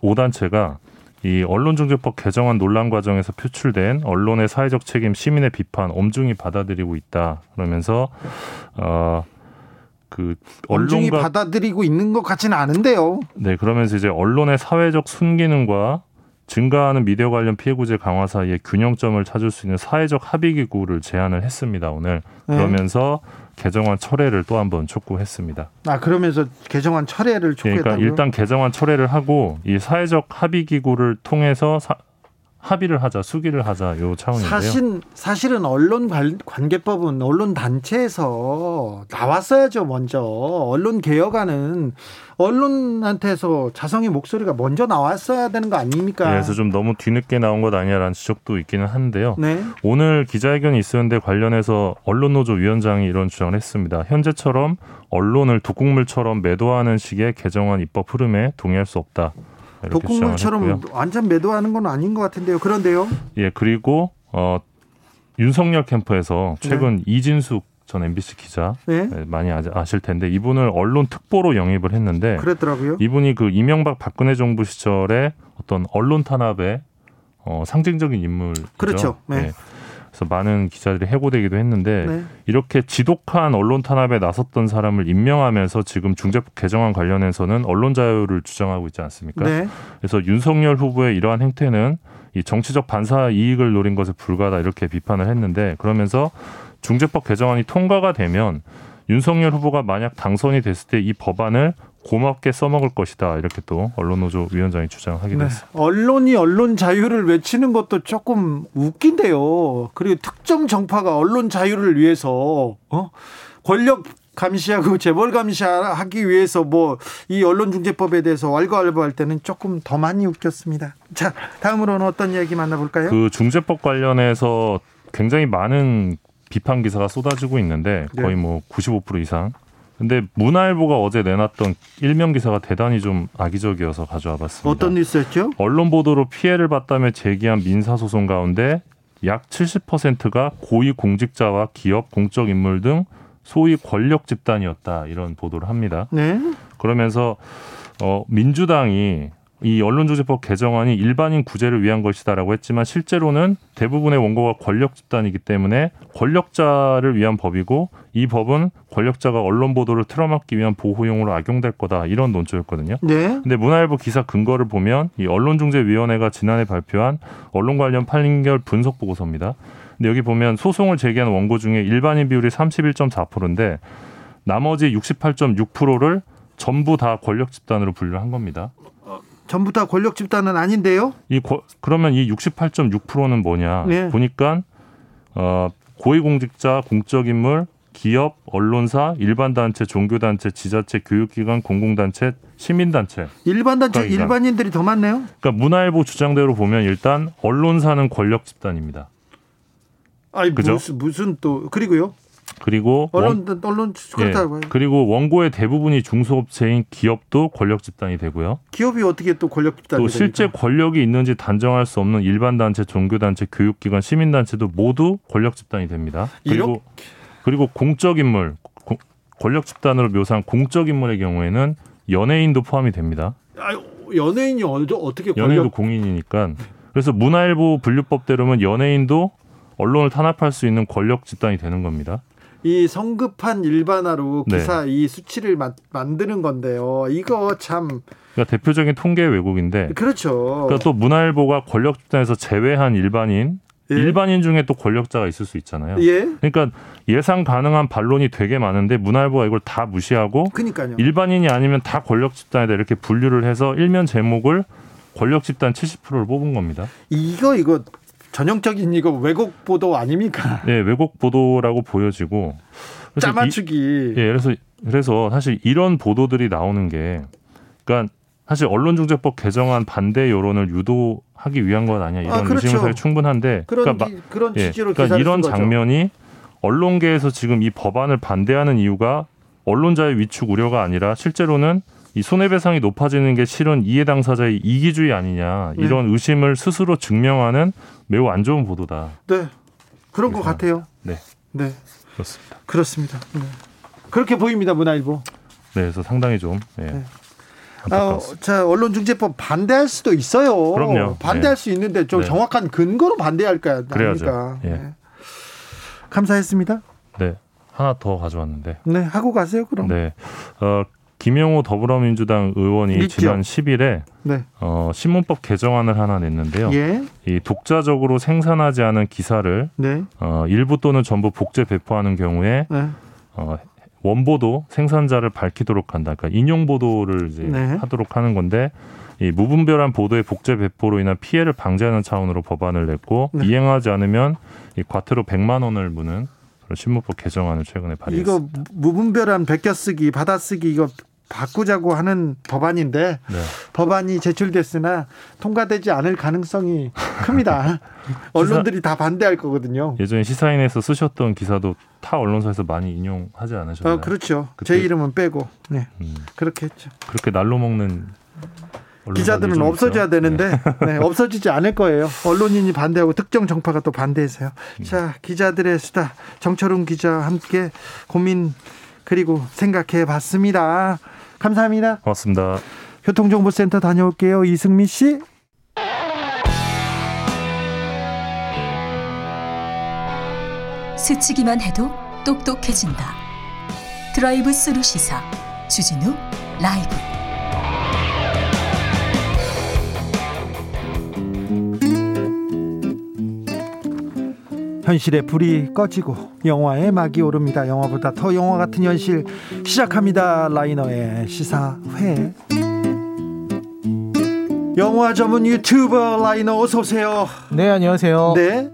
5단체가 이 언론중재법 개정안 논란 과정에서 표출된 언론의 사회적 책임, 시민의 비판 엄중히 받아들이고 있다. 그러면서 어 그 언중히 언론과 받아들이고 있는 것 같지는 않은데요. 네 그러면서 이제 언론의 사회적 순기능과 증가하는 미디어 관련 피해 구제 강화 사이에 균형점을 찾을 수 있는 사회적 합의 기구를 제안을 했습니다 오늘 네. 그러면서 개정안 철회를 또 한번 촉구했습니다. 아 그러면서 개정안 철회를 촉구했다고요? 그러니까 일단 개정안 철회를 하고 이 사회적 합의 기구를 통해서 사- 합의를 하자, 수기를 하자 요 차원인데요. 사실 사실은 언론 관- 관계법은 언론 단체에서 나왔어야죠 먼저 언론 개혁안은 언론한테서 자성의 목소리가 먼저 나왔어야 되는 거 아닙니까? 네, 그래서 좀 너무 뒤늦게 나온 것 아니냐라는 지적도 있기는 한데요. 네. 오늘 기자회견이 있었는데 관련해서 언론노조 위원장이 이런 주장을 했습니다. 현재처럼 언론을 독국물처럼 매도하는 식의 개정안 입법 흐름에 동의할 수 없다. 독국물처럼 했고요. 완전 매도하는 건 아닌 것 같은데요. 그런데요. 예, 그리고 어 윤석열 캠프에서 최근 이진숙 전 MBC 기자 네. 네, 많이 아- 아실 텐데 이분을 언론 특보로 영입을 했는데 그랬더라고요. 이분이 그 이명박 박근혜 정부 시절에 어떤 언론 탄압의 어, 상징적인 인물이죠. 그렇죠. 네. 네. 그래서 많은 기자들이 해고되기도 했는데 네. 이렇게 지독한 언론 탄압에 나섰던 사람을 임명하면서 지금 중재법 개정안 관련해서는 언론 자유를 주장하고 있지 않습니까? 네. 그래서 윤석열 후보의 이러한 행태는 이 정치적 반사 이익을 노린 것에 불과하다 이렇게 비판을 했는데 그러면서 중재법 개정안이 통과가 되면 윤석열 후보가 만약 당선이 됐을 때 이 법안을 고맙게 써먹을 것이다 이렇게 또 언론노조 위원장이 주장하기도 네. 했습니다. 언론이 언론 자유를 외치는 것도 조금 웃긴데요. 그리고 특정 정파가 언론 자유를 위해서 어? 권력 감시하고 재벌 감시하기 위해서 뭐 이 언론중재법에 대해서 왈가왈부할 때는 조금 더 많이 웃겼습니다. 자, 다음으로는 어떤 이야기 만나볼까요? 그 중재법 관련해서 굉장히 많은 비판 기사가 쏟아지고 있는데 네. 거의 뭐95% 이상. 근데 문화일보가 어제 내놨던 일면 기사가 대단히 좀 악의적이어서 가져와 봤습니다. 어떤 뉴스였죠? 언론 보도로 피해를 봤다며 제기한 민사 소송 가운데 약 70%가 고위 공직자와 기업, 공적 인물 등 소위 권력 집단이었다 이런 보도를 합니다. 네. 그러면서 어 민주당이 이 언론조직법 개정안이 일반인 구제를 위한 것이다라고 했지만 실제로는 대부분의 원고가 권력 집단이기 때문에 권력자를 위한 법이고 이 법은 권력자가 언론 보도를 틀어막기 위한 보호용으로 악용될 거다 이런 논조였거든요. 네. 근데 문화일보 기사 근거를 보면 이 언론중재위원회가 지난해 발표한 언론 관련 판결 분석 보고서입니다. 근데 여기 보면 소송을 제기한 원고 중에 일반인 비율이 31.4%인데 나머지 68.6%를 전부 다 권력 집단으로 분류를 한 겁니다. 전부 다 권력 집단은 아닌데요. 이 고- 그러면 이 68.6%는 뭐냐 네. 보니까 어 고위공직자, 공적인물, 기업, 언론사, 일반단체, 종교단체, 지자체, 교육기관, 공공단체, 시민단체. 일반 단체 그러니까. 일반인들이 더 많네요. 그러니까 문화일보 주장대로 보면 일단 언론사는 권력 집단입니다. 아니 그죠? 무슨 무슨 또 그리고요. 그리고 원- 언론 언론 예, 그렇다고 요 그리고 원고의 대부분이 중소업체인 기업도 권력 집단이 되고요. 기업이 어떻게 또 권력 집단이 또 실제 됩니까? 권력이 있는지 단정할 수 없는 일반 단체, 종교 단체, 교육기관, 시민 단체도 모두 권력 집단이 됩니다. 그리고 그리고 공적 인물 고- 권력 집단으로 묘사한 공적 인물의 경우에는 연예인도 포함이 됩니다. 아유, 연예인이 어느 어떻게 연예인도 권력 공인이니까 그래서 문화일보 분류법대로면 연예인도 언론을 탄압할 수 있는 권력 집단이 되는 겁니다. 이 성급한 일반화로 네. 기사 이 수치를 마- 만드는 건데요. 이거 참 그러니까 대표적인 통계 왜곡인데 그렇죠. 그러니까 또 문화일보가 권력 집단에서 제외한 일반인 예. 일반인 중에 또 권력자가 있을 수 있잖아요. 예. 그러니까 예상 가능한 반론이 되게 많은데 문화일보가 이걸 다 무시하고 그러니까요. 일반인이 아니면 다 권력 집단이다 이렇게 분류를 해서 일면 제목을 권력 집단 70%를 뽑은 겁니다. 이거 이거 전형적인 이거 왜곡 보도 아닙니까? 네, 왜곡 보도라고 보여지고 짜맞추기. 예, 그래서 그래서 사실 이런 보도들이 나오는 게 그러니까 사실 언론중재법 개정안 반대 여론을 유도하기 위한 것 아니야 이런 아, 그렇죠. 의심을 사실 충분한데 그런 그러니까, 기- 그런 예, 취지로 그러니까 이런. 장면이 언론계에서 지금 이 법안을 반대하는 이유가 언론자의 위축 우려가 아니라 실제로는 이 손해배상이 높아지는 게 실은 이해 당사자의 이기주의 아니냐 네. 이런 의심을 스스로 증명하는 매우 안 좋은 보도다. 네. 그런 것 같아요. 네. 네. 그렇습니다. 그렇습니다. 네. 그렇게 보입니다, 문화일보. 네, 그래서 상당히 좀 예. 네. 아. 자, 언론중재법 반대할 수도 있어요. 그럼요. 반대할 네. 수 있는데 좀 네. 정확한 근거로 반대할 거 아닙니까? 그래야죠. 예. 네. 감사했습니다. 네, 하나 더 가져왔는데. 네, 하고 가세요, 그럼. 네, 어, 김영호 더불어민주당 의원이 있죠. 지난 10일에 네. 어, 신문법 개정안을 하나 냈는데요. 예. 이 독자적으로 생산하지 않은 기사를 네. 어, 일부 또는 전부 복제 배포하는 경우에 네. 어, 원보도 생산자를 밝히도록 한다. 그러니까 인용 보도를 이제 네. 하도록 하는 건데 이 무분별한 보도의 복제 배포로 인한 피해를 방지하는 차원으로 법안을 냈고 네. 이행하지 않으면 이 과태료 100만 원을 무는 신문법 개정안을 최근에 발의했습니다. 이거 무분별한 베껴쓰기, 받아쓰기 이거 바꾸자고 하는 법안인데 네. 법안이 제출됐으나 통과되지 않을 가능성이 큽니다. 언론들이 다 반대할 거거든요. 예전에 시사인에서 쓰셨던 기사도 타 언론사에서 많이 인용하지 않으셨나요? 어, 그렇죠. 그때- 제 이름은 빼고. 네. 음, 그렇게 했죠. 그렇게 날로 먹는 기자들은 좀 없어져야. 되는데 네, 없어지지 않을 거예요. 언론인이 반대하고 특정 정파가 또 반대해서요. 음. 자, 기자들의 수다 정철웅 기자와 함께 고민 그리고 생각해 봤습니다. 감사합니다. 고맙습니다. 교통정보센터 다녀올게요. 이승미 씨. 스치기만 해도 똑똑해진다. 드라이브 스루 시사 주진우 라이브. 현실의 불이 꺼지고 영화의 막이 오릅니다. 영화보다 더 영화 같은 현실 시작합니다. 라이너의 시사회. 영화 전문 유튜버 라이너 어서 오세요. 네, 안녕하세요. 네.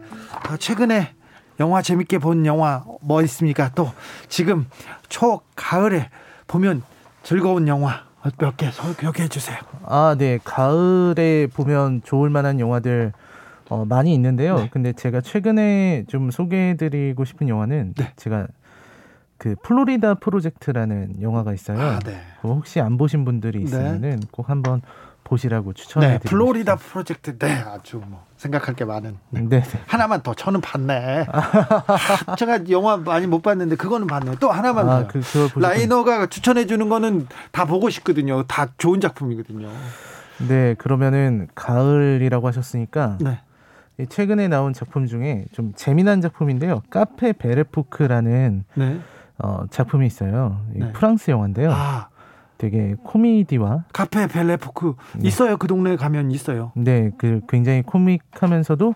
아, 최근에 영화 재밌게 본 영화 뭐 있습니까? 또 지금 초 가을에 보면 즐거운 영화 몇 개 소개해 주세요. 아, 네. 가을에 보면 좋을 만한 영화들 어, 많이 있는데요. 네. 근데 제가 최근에 좀 소개해드리고 싶은 영화는 네. 제가 그 플로리다 프로젝트라는 영화가 있어요. 아, 네. 혹시 안 보신 분들이 있으면은 꼭 한번 보시라고 추천해드리고 네, 플로리다 프로젝트 네 아주 뭐 생각할 게 많은 네. 네, 네. 하나만 더 저는 봤네. 아, 제가 영화 많이 못 봤는데 그거는 봤네요. 또 하나만 아. 그, 라이너가 추천해 주는 거는 다 보고 싶거든요. 다 좋은 작품이거든요. 네, 그러면은 가을이라고 하셨으니까 네. 이 최근에 나온 작품 중에 좀 재미난 작품인데요. 카페 베레푸크라는 네. 어, 작품이 있어요. 이 네. 프랑스 영화인데요. 아, 되게 코미디와 카페 벨레포크 네. 있어요. 그 동네에 가면 있어요. 네, 그 굉장히 코믹하면서도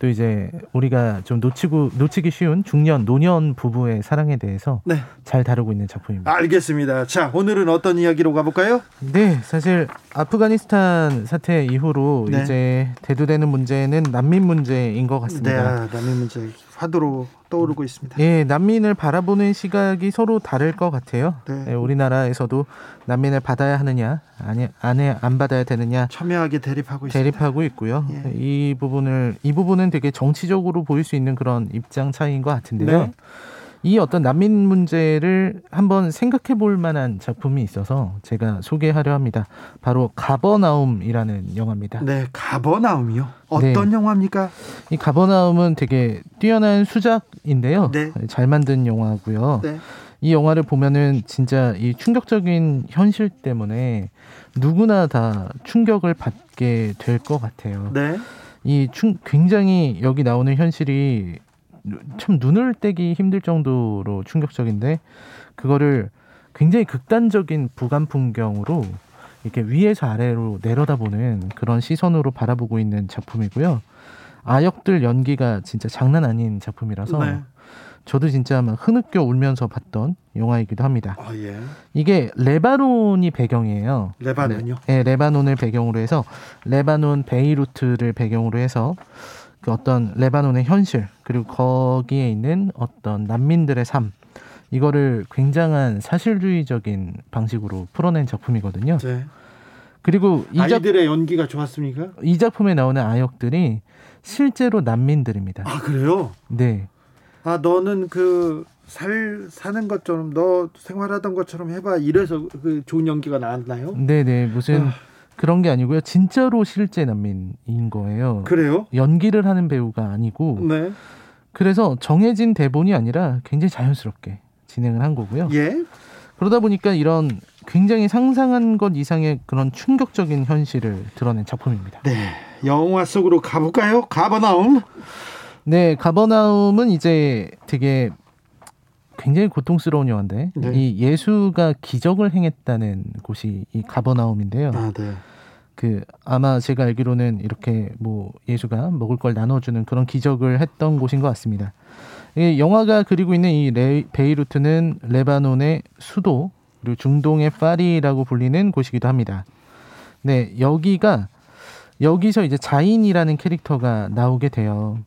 또 이제 우리가 좀 놓치고 놓치기 쉬운 중년 노년 부부의 사랑에 대해서 네. 잘 다루고 있는 작품입니다. 알겠습니다. 자, 오늘은 어떤 이야기로 가볼까요? 네, 사실 아프가니스탄 사태 이후로 네. 이제 대두되는 문제는 난민 문제인 것 네, 같습니다. 남의 문제 화두로 떠오르고 있습니다. 예, 난민을 바라보는 시각이 서로 다를 것 같아요. 네. 예, 우리나라에서도 난민을 받아야 하느냐, 아니, 안에 안 받아야 되느냐 첨예하게 대립하고 있습니다. 대립하고 있고요. 예. 이 부분을 이 부분은 되게 정치적으로 보일 수 있는 그런 입장 차이인 것 같은데요. 네. 이 어떤 난민 문제를 한번 생각해 볼 만한 작품이 있어서 제가 소개하려 합니다. 바로 가버나움이라는 영화입니다. 네, 가버나움이요. 어떤 네. 영화입니까? 이 가버나움은 되게 뛰어난 수작인데요. 네. 잘 만든 영화고요. 네. 이 영화를 보면은 진짜 이 충격적인 현실 때문에 누구나 다 충격을 받게 될 것 같아요. 네. 이 충, 굉장히 여기 나오는 현실이 참 눈을 떼기 힘들 정도로 충격적인데 그거를 굉장히 극단적인 부감 풍경으로 이렇게 위에서 아래로 내려다보는 그런 시선으로 바라보고 있는 작품이고요. 아역들 연기가 진짜 장난 아닌 작품이라서 네. 저도 진짜 막 흐느껴 울면서 봤던 영화이기도 합니다. 아, 예. 이게 레바논이 배경이에요. 레바논이요? 네, 레바논을 배경으로 해서 레바논 베이루트를 배경으로 해서 그 어떤 레바논의 현실 그리고 거기에 있는 어떤 난민들의 삶 이거를 굉장한 사실주의적인 방식으로 풀어낸 작품이거든요. 네. 그리고 이, 작, 아이들의 연기가 좋았습니까? 이 작품에 나오는 아역들이 실제로 난민들입니다. 아, 그래요? 네. 아, 너는 그 살 사는 것처럼 너 생활하던 것처럼 해봐. 이래서 그 좋은 연기가 나왔나요? 네네. 무슨 아. 그런 게 아니고요. 진짜로 실제 난민인 거예요. 그래요? 연기를 하는 배우가 아니고 네. 그래서 정해진 대본이 아니라 굉장히 자연스럽게 진행을 한 거고요. 예. 그러다 보니까 이런 굉장히 상상한 것 이상의 그런 충격적인 현실을 드러낸 작품입니다. 네. 영화 속으로 가볼까요? 가버나움. 네, 가버나움은 이제 되게 굉장히 고통스러운 영화인데 네. 이 예수가 기적을 행했다는 곳이 이 가버나움인데요. 아, 네. 그 아마 제가 알기로는 이렇게 뭐 예수가 먹을 걸 나눠주는 그런 기적을 했던 곳인 것 같습니다. 이 영화가 그리고 있는 이 레, 베이루트는 레바논의 수도 그리고 중동의 파리라고 불리는 곳이기도 합니다. 네, 여기가 여기서 이제 자인이라는 캐릭터가 나오게 돼요.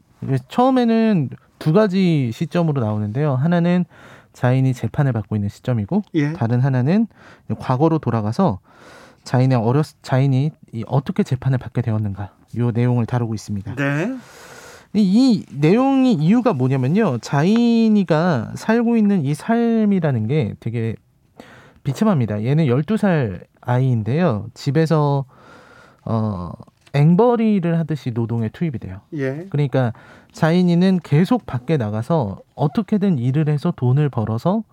처음에는 두 가지 시점으로 나오는데요. 하나는 자인이 재판을 받고 있는 시점이고 예. 다른 하나는 과거로 돌아가서 자인의 어렸 자인이 이 어떻게 재판을 받게 되었는가 요 내용을 다루고 있습니다. 네. 이, 이 내용이 이유가 뭐냐면요. 자인이가 살고 있는 이 삶이라는 게 되게 비참합니다. 얘는 12살 아이인데요. 집에서 어 앵벌이를 하듯이 노동에 투입이 돼요. 예. 그러니까 자인이는 계속 밖에 나가서 어떻게든 일을 해서 돈을 벌어서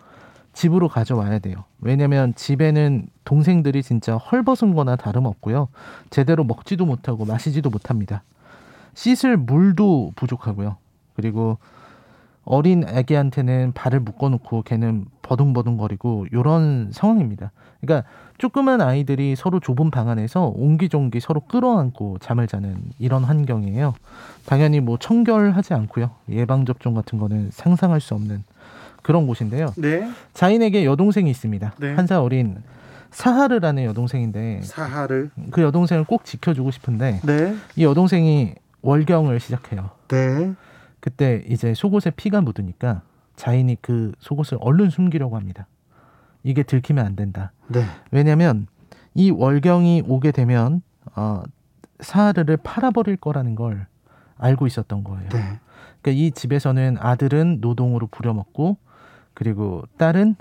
집으로 가져와야 돼요. 왜냐면 집에는 동생들이 진짜 헐벗은 거나 다름없고요. 제대로 먹지도 못하고 마시지도 못합니다. 씻을 물도 부족하고요. 그리고 어린 아기한테는 발을 묶어놓고 걔는 버둥버둥거리고 이런 상황입니다. 그러니까 조그만 아이들이 서로 좁은 방 안에서 옹기종기 서로 끌어안고 잠을 자는 이런 환경이에요. 당연히 뭐 청결하지 않고요. 예방 접종 같은 거는 상상할 수 없는 그런 곳인데요. 네. 자인에게 여동생이 있습니다. 네. 한 살 어린 사하르라는 여동생인데 사하를. 그 여동생을 꼭 지켜주고 싶은데 네. 이 여동생이 월경을 시작해요. 네. 그때 이제 속옷에 피가 묻으니까 자인이 그 속옷을 얼른 숨기려고 합니다. 이게 들키면 안 된다. 네. 왜냐하면 이 월경이 오게 되면 어, 사하르를 팔아버릴 거라는 걸 알고 있었던 거예요. 네. 그러니까 이 집에서는 아들은 노동으로 부려먹고 그리고 딸은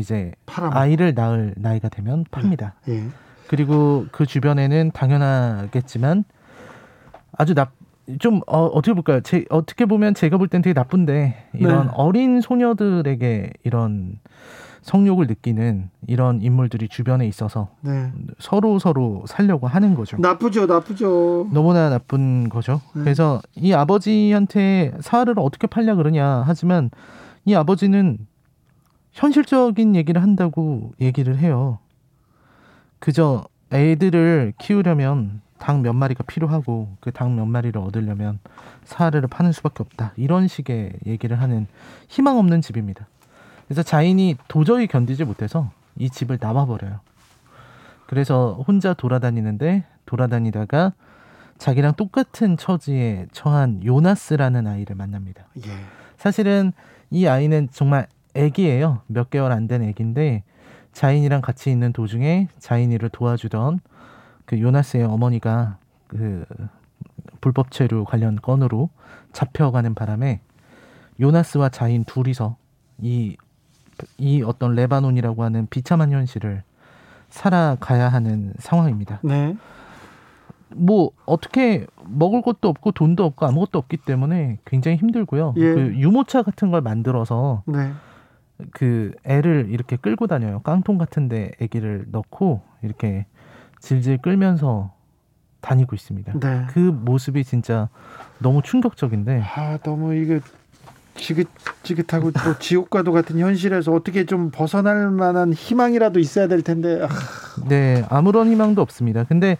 이제 파라. 아이를 낳을 나이가 되면 팝니다. 예. 그리고 그 주변에는 당연하겠지만 아주 나, 좀 어, 어떻게 볼까요? 제, 어떻게 보면 제가 볼 땐 되게 나쁜데 이런 네. 어린 소녀들에게 이런 성욕을 느끼는 이런 인물들이 주변에 있어서 네. 서로 서로 살려고 하는 거죠. 나쁘죠, 나쁘죠. 너무나 나쁜 거죠. 네. 그래서 이 아버지한테 사하를 어떻게 팔려 그러냐 하지만 이 아버지는 현실적인 얘기를 한다고 얘기를 해요. 그저 애들을 키우려면 닭 몇 마리가 필요하고 그 닭 몇 마리를 얻으려면 사하를 파는 수밖에 없다. 이런 식의 얘기를 하는 희망 없는 집입니다. 그래서 자인이 도저히 견디지 못해서 이 집을 나와버려요. 그래서 혼자 돌아다니는데 돌아다니다가 자기랑 똑같은 처지에 처한 요나스라는 아이를 만납니다. 예. 사실은 이 아이는 정말 애기예요. 몇 개월 안 된 애기인데 자인이랑 같이 있는 도중에 자인이를 도와주던 그 요나스의 어머니가 그 불법 체류 관련 건으로 잡혀가는 바람에 요나스와 자인 둘이서 이, 이 어떤 레바논이라고 하는 비참한 현실을 살아가야 하는 상황입니다. 네. 뭐 어떻게 먹을 것도 없고 돈도 없고 아무것도 없기 때문에 굉장히 힘들고요. 예. 그 유모차 같은 걸 만들어서 네. 그 애를 이렇게 끌고 다녀요. 깡통 같은데 아기를 넣고 이렇게 질질 끌면서 다니고 있습니다. 네. 그 모습이 진짜 너무 충격적인데 아, 너무 이게 지긋지긋하고 또 지옥과도 같은 현실에서 어떻게 좀 벗어날 만한 희망이라도 있어야 될 텐데. 아, 네 아무런 희망도 없습니다. 근데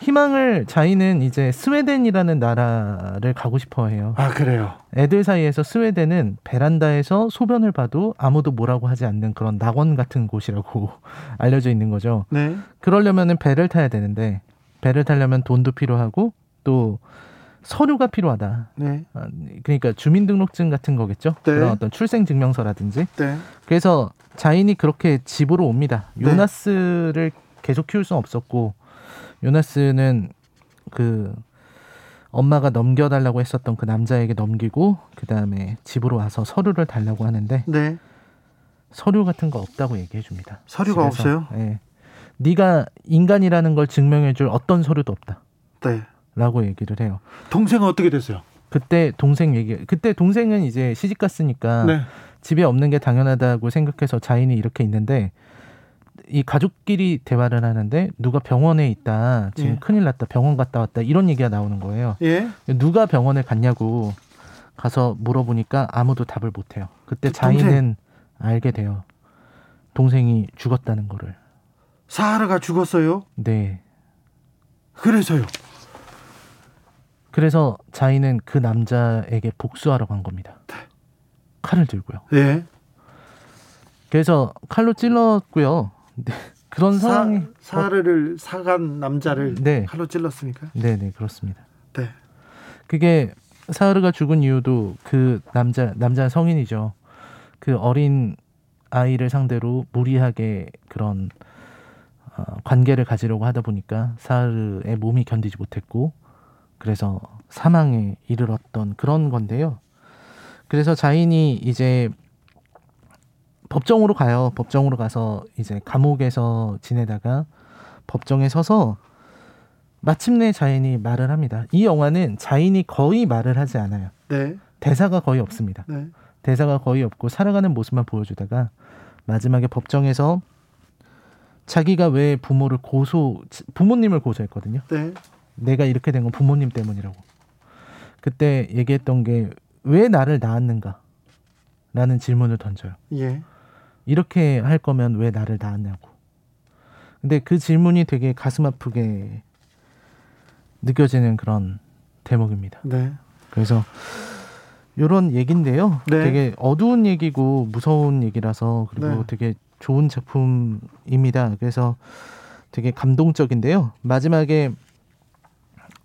희망을 자이는 이제 스웨덴이라는 나라를 가고 싶어 해요. 아, 그래요. 애들 사이에서 스웨덴은 베란다에서 소변을 봐도 아무도 뭐라고 하지 않는 그런 낙원 같은 곳이라고 알려져 있는 거죠. 네. 그러려면은 배를 타야 되는데 배를 타려면 돈도 필요하고 또 서류가 필요하다. 네. 아, 그러니까 주민등록증 같은 거겠죠. 네. 그런 어떤 출생증명서라든지. 네. 그래서 자인이 그렇게 집으로 옵니다. 네. 요나스를 계속 키울 수는 없었고 요나스는 그 엄마가 넘겨달라고 했었던 그 남자에게 넘기고 그 다음에 집으로 와서 서류를 달라고 하는데 네. 서류 같은 거 없다고 얘기해 줍니다. 서류가 집에서. 없어요? 예. 네가 인간이라는 걸 증명해 줄 어떤 서류도 없다. 네. 라고 얘기를 해요. 동생은 어떻게 됐어요? 그때 동생 얘기 그때 동생은 이제 시집 갔으니까 네. 집에 없는 게 당연하다고 생각해서 자인이 이렇게 있는데 이 가족끼리 대화를 하는데 누가 병원에 있다 지금 예. 큰일 났다 병원 갔다 왔다 이런 얘기가 나오는 거예요. 예. 누가 병원에 갔냐고 가서 물어보니까 아무도 답을 못 해요. 그때 그 동생. 자인은 알게 돼요. 동생이 죽었다는 거를. 사하라가 죽었어요. 네. 그래서요. 그래서 자인은 그 남자에게 복수하러 간 겁니다. 칼을 들고요. 예. 그래서 칼로 찔렀고요. 네. 그런 사, 상황이 사하를 사간 남자를 네. 칼로 찔렀습니까? 네, 네, 그렇습니다. 네. 그게 사하르가 죽은 이유도 그 남자 남자 성인이죠. 그 어린 아이를 상대로 무리하게 그런 어, 관계를 가지려고 하다 보니까 사하르의 몸이 견디지 못했고 그래서 사망에 이르렀던 그런 건데요. 그래서 자인이 이제 법정으로 가요. 법정으로 가서 이제 감옥에서 지내다가 법정에 서서 마침내 자인이 말을 합니다. 이 영화는 자인이 거의 말을 하지 않아요. 네. 대사가 거의 없습니다. 네. 대사가 거의 없고 살아가는 모습만 보여주다가 마지막에 법정에서 자기가 왜 부모를 고소 부모님을 고소했거든요. 네. 내가 이렇게 된 건 부모님 때문이라고. 그때 얘기했던 게 왜 나를 낳았는가? 라는 질문을 던져요. 예. 이렇게 할 거면 왜 나를 낳았냐고. 근데 그 질문이 되게 가슴 아프게 느껴지는 그런 대목입니다. 네. 그래서 요런 얘기인데요. 네. 되게 어두운 얘기고 무서운 얘기라서 그리고 네. 되게 좋은 작품입니다. 그래서 되게 감동적인데요. 마지막에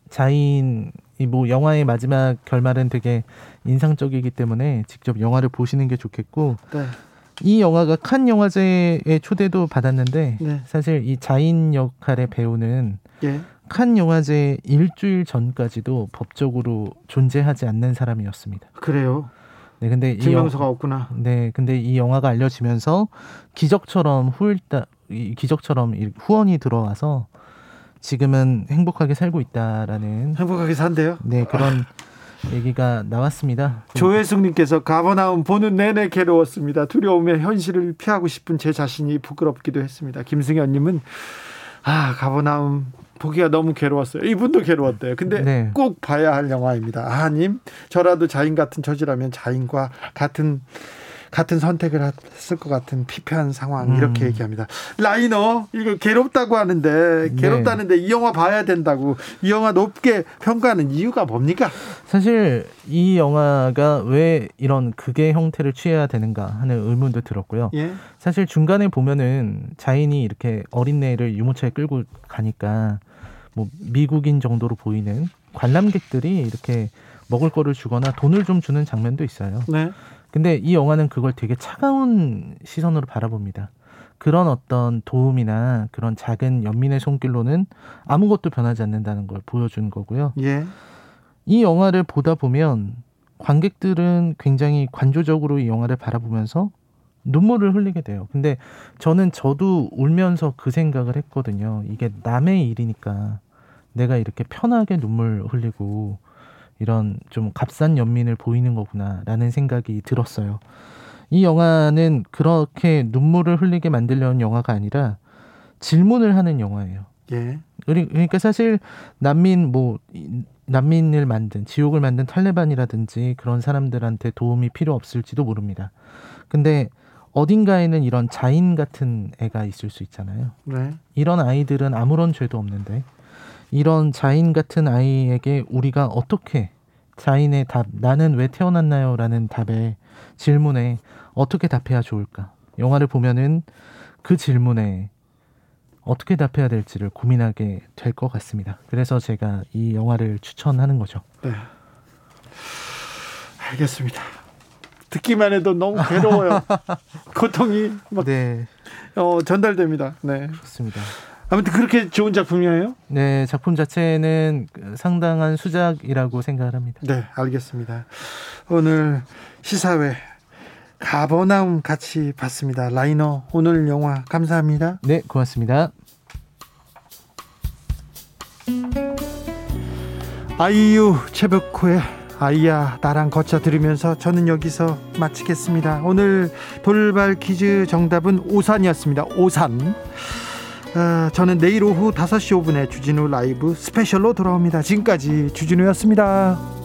자인 이 뭐 영화의 마지막 결말은 되게 인상적이기 때문에 직접 영화를 보시는 게 좋겠고 네. 이 영화가 칸 영화제에 초대도 받았는데 네. 사실 이 자인 역할의 배우는 예. 칸 영화제 일주일 전까지도 법적으로 존재하지 않는 사람이었습니다. 그래요. 네, 근데 이 증명서가 영, 없구나. 네, 근데 이 영화가 알려지면서 기적처럼 후일다 이 기적처럼 이 후원이 들어와서 지금은 행복하게 살고 있다라는 행복하게 산대요. 네 그런 얘기가 나왔습니다. 조혜숙님께서 가버나움 보는 내내 괴로웠습니다. 두려움에 현실을 피하고 싶은 제 자신이 부끄럽기도 했습니다. 김승현님은 아 가버나움 보기가 너무 괴로웠어요. 이분도 괴로웠대요. 근데 네. 꼭 봐야 할 영화입니다. 아님 저라도 자인 같은 처지라면 자인과 같은 같은 선택을 했을 것 같은 피폐한 상황 이렇게 음. 얘기합니다. 라이너 이거 괴롭다고 하는데 네. 괴롭다는데 이 영화 봐야 된다고 이 영화 높게 평가하는 이유가 뭡니까? 사실 이 영화가 왜 이런 극의 형태를 취해야 되는가 하는 의문도 들었고요. 예. 사실 중간에 보면은 자인이 이렇게 어린애를 유모차에 끌고 가니까 뭐 미국인 정도로 보이는 관람객들이 이렇게 먹을 거를 주거나 돈을 좀 주는 장면도 있어요. 네. 근데 이 영화는 그걸 되게 차가운 시선으로 바라봅니다. 그런 어떤 도움이나 그런 작은 연민의 손길로는 아무것도 변하지 않는다는 걸 보여준 거고요. 예. 이 영화를 보다 보면 관객들은 굉장히 관조적으로 이 영화를 바라보면서 눈물을 흘리게 돼요. 근데 저는 저도 울면서 그 생각을 했거든요. 이게 남의 일이니까 내가 이렇게 편하게 눈물 흘리고 이런 좀 값싼 연민을 보이는 거구나라는 생각이 들었어요. 이 영화는 그렇게 눈물을 흘리게 만들려는 영화가 아니라 질문을 하는 영화예요. 예. 그러니까 사실 난민 뭐 이- 난민을 만든 지옥을 만든 탈레반이라든지 그런 사람들한테 도움이 필요 없을지도 모릅니다. 근데 어딘가에는 이런 자인 같은 애가 있을 수 있잖아요. 네. 이런 아이들은 아무런 죄도 없는데 이런 자인 같은 아이에게 우리가 어떻게 자인의 답 나는 왜 태어났나요라는 답에 질문에 어떻게 답해야 좋을까? 영화를 보면은 그 질문에 어떻게 답해야 될지를 고민하게 될 것 같습니다. 그래서 제가 이 영화를 추천하는 거죠. 네. 알겠습니다. 듣기만 해도 너무 괴로워요. 고통이 막 네, 어, 전달됩니다. 네. 그렇습니다. 아무튼 그렇게 좋은 작품이에요? 네, 작품 자체는 상당한 수작이라고 생각을 합니다. 네, 알겠습니다. 오늘 시사회 가버나움 같이 봤습니다. 라이너 오늘 영화 감사합니다. 네, 고맙습니다. 아이유 최백호의 아이야 나랑 걷자 들으면서 저는 여기서 마치겠습니다. 오늘 돌발 퀴즈 정답은 오산이었습니다. 오산. 아, 저는 내일 오후 5시 5분에 주진우 라이브 스페셜로 돌아옵니다. 지금까지 주진우였습니다.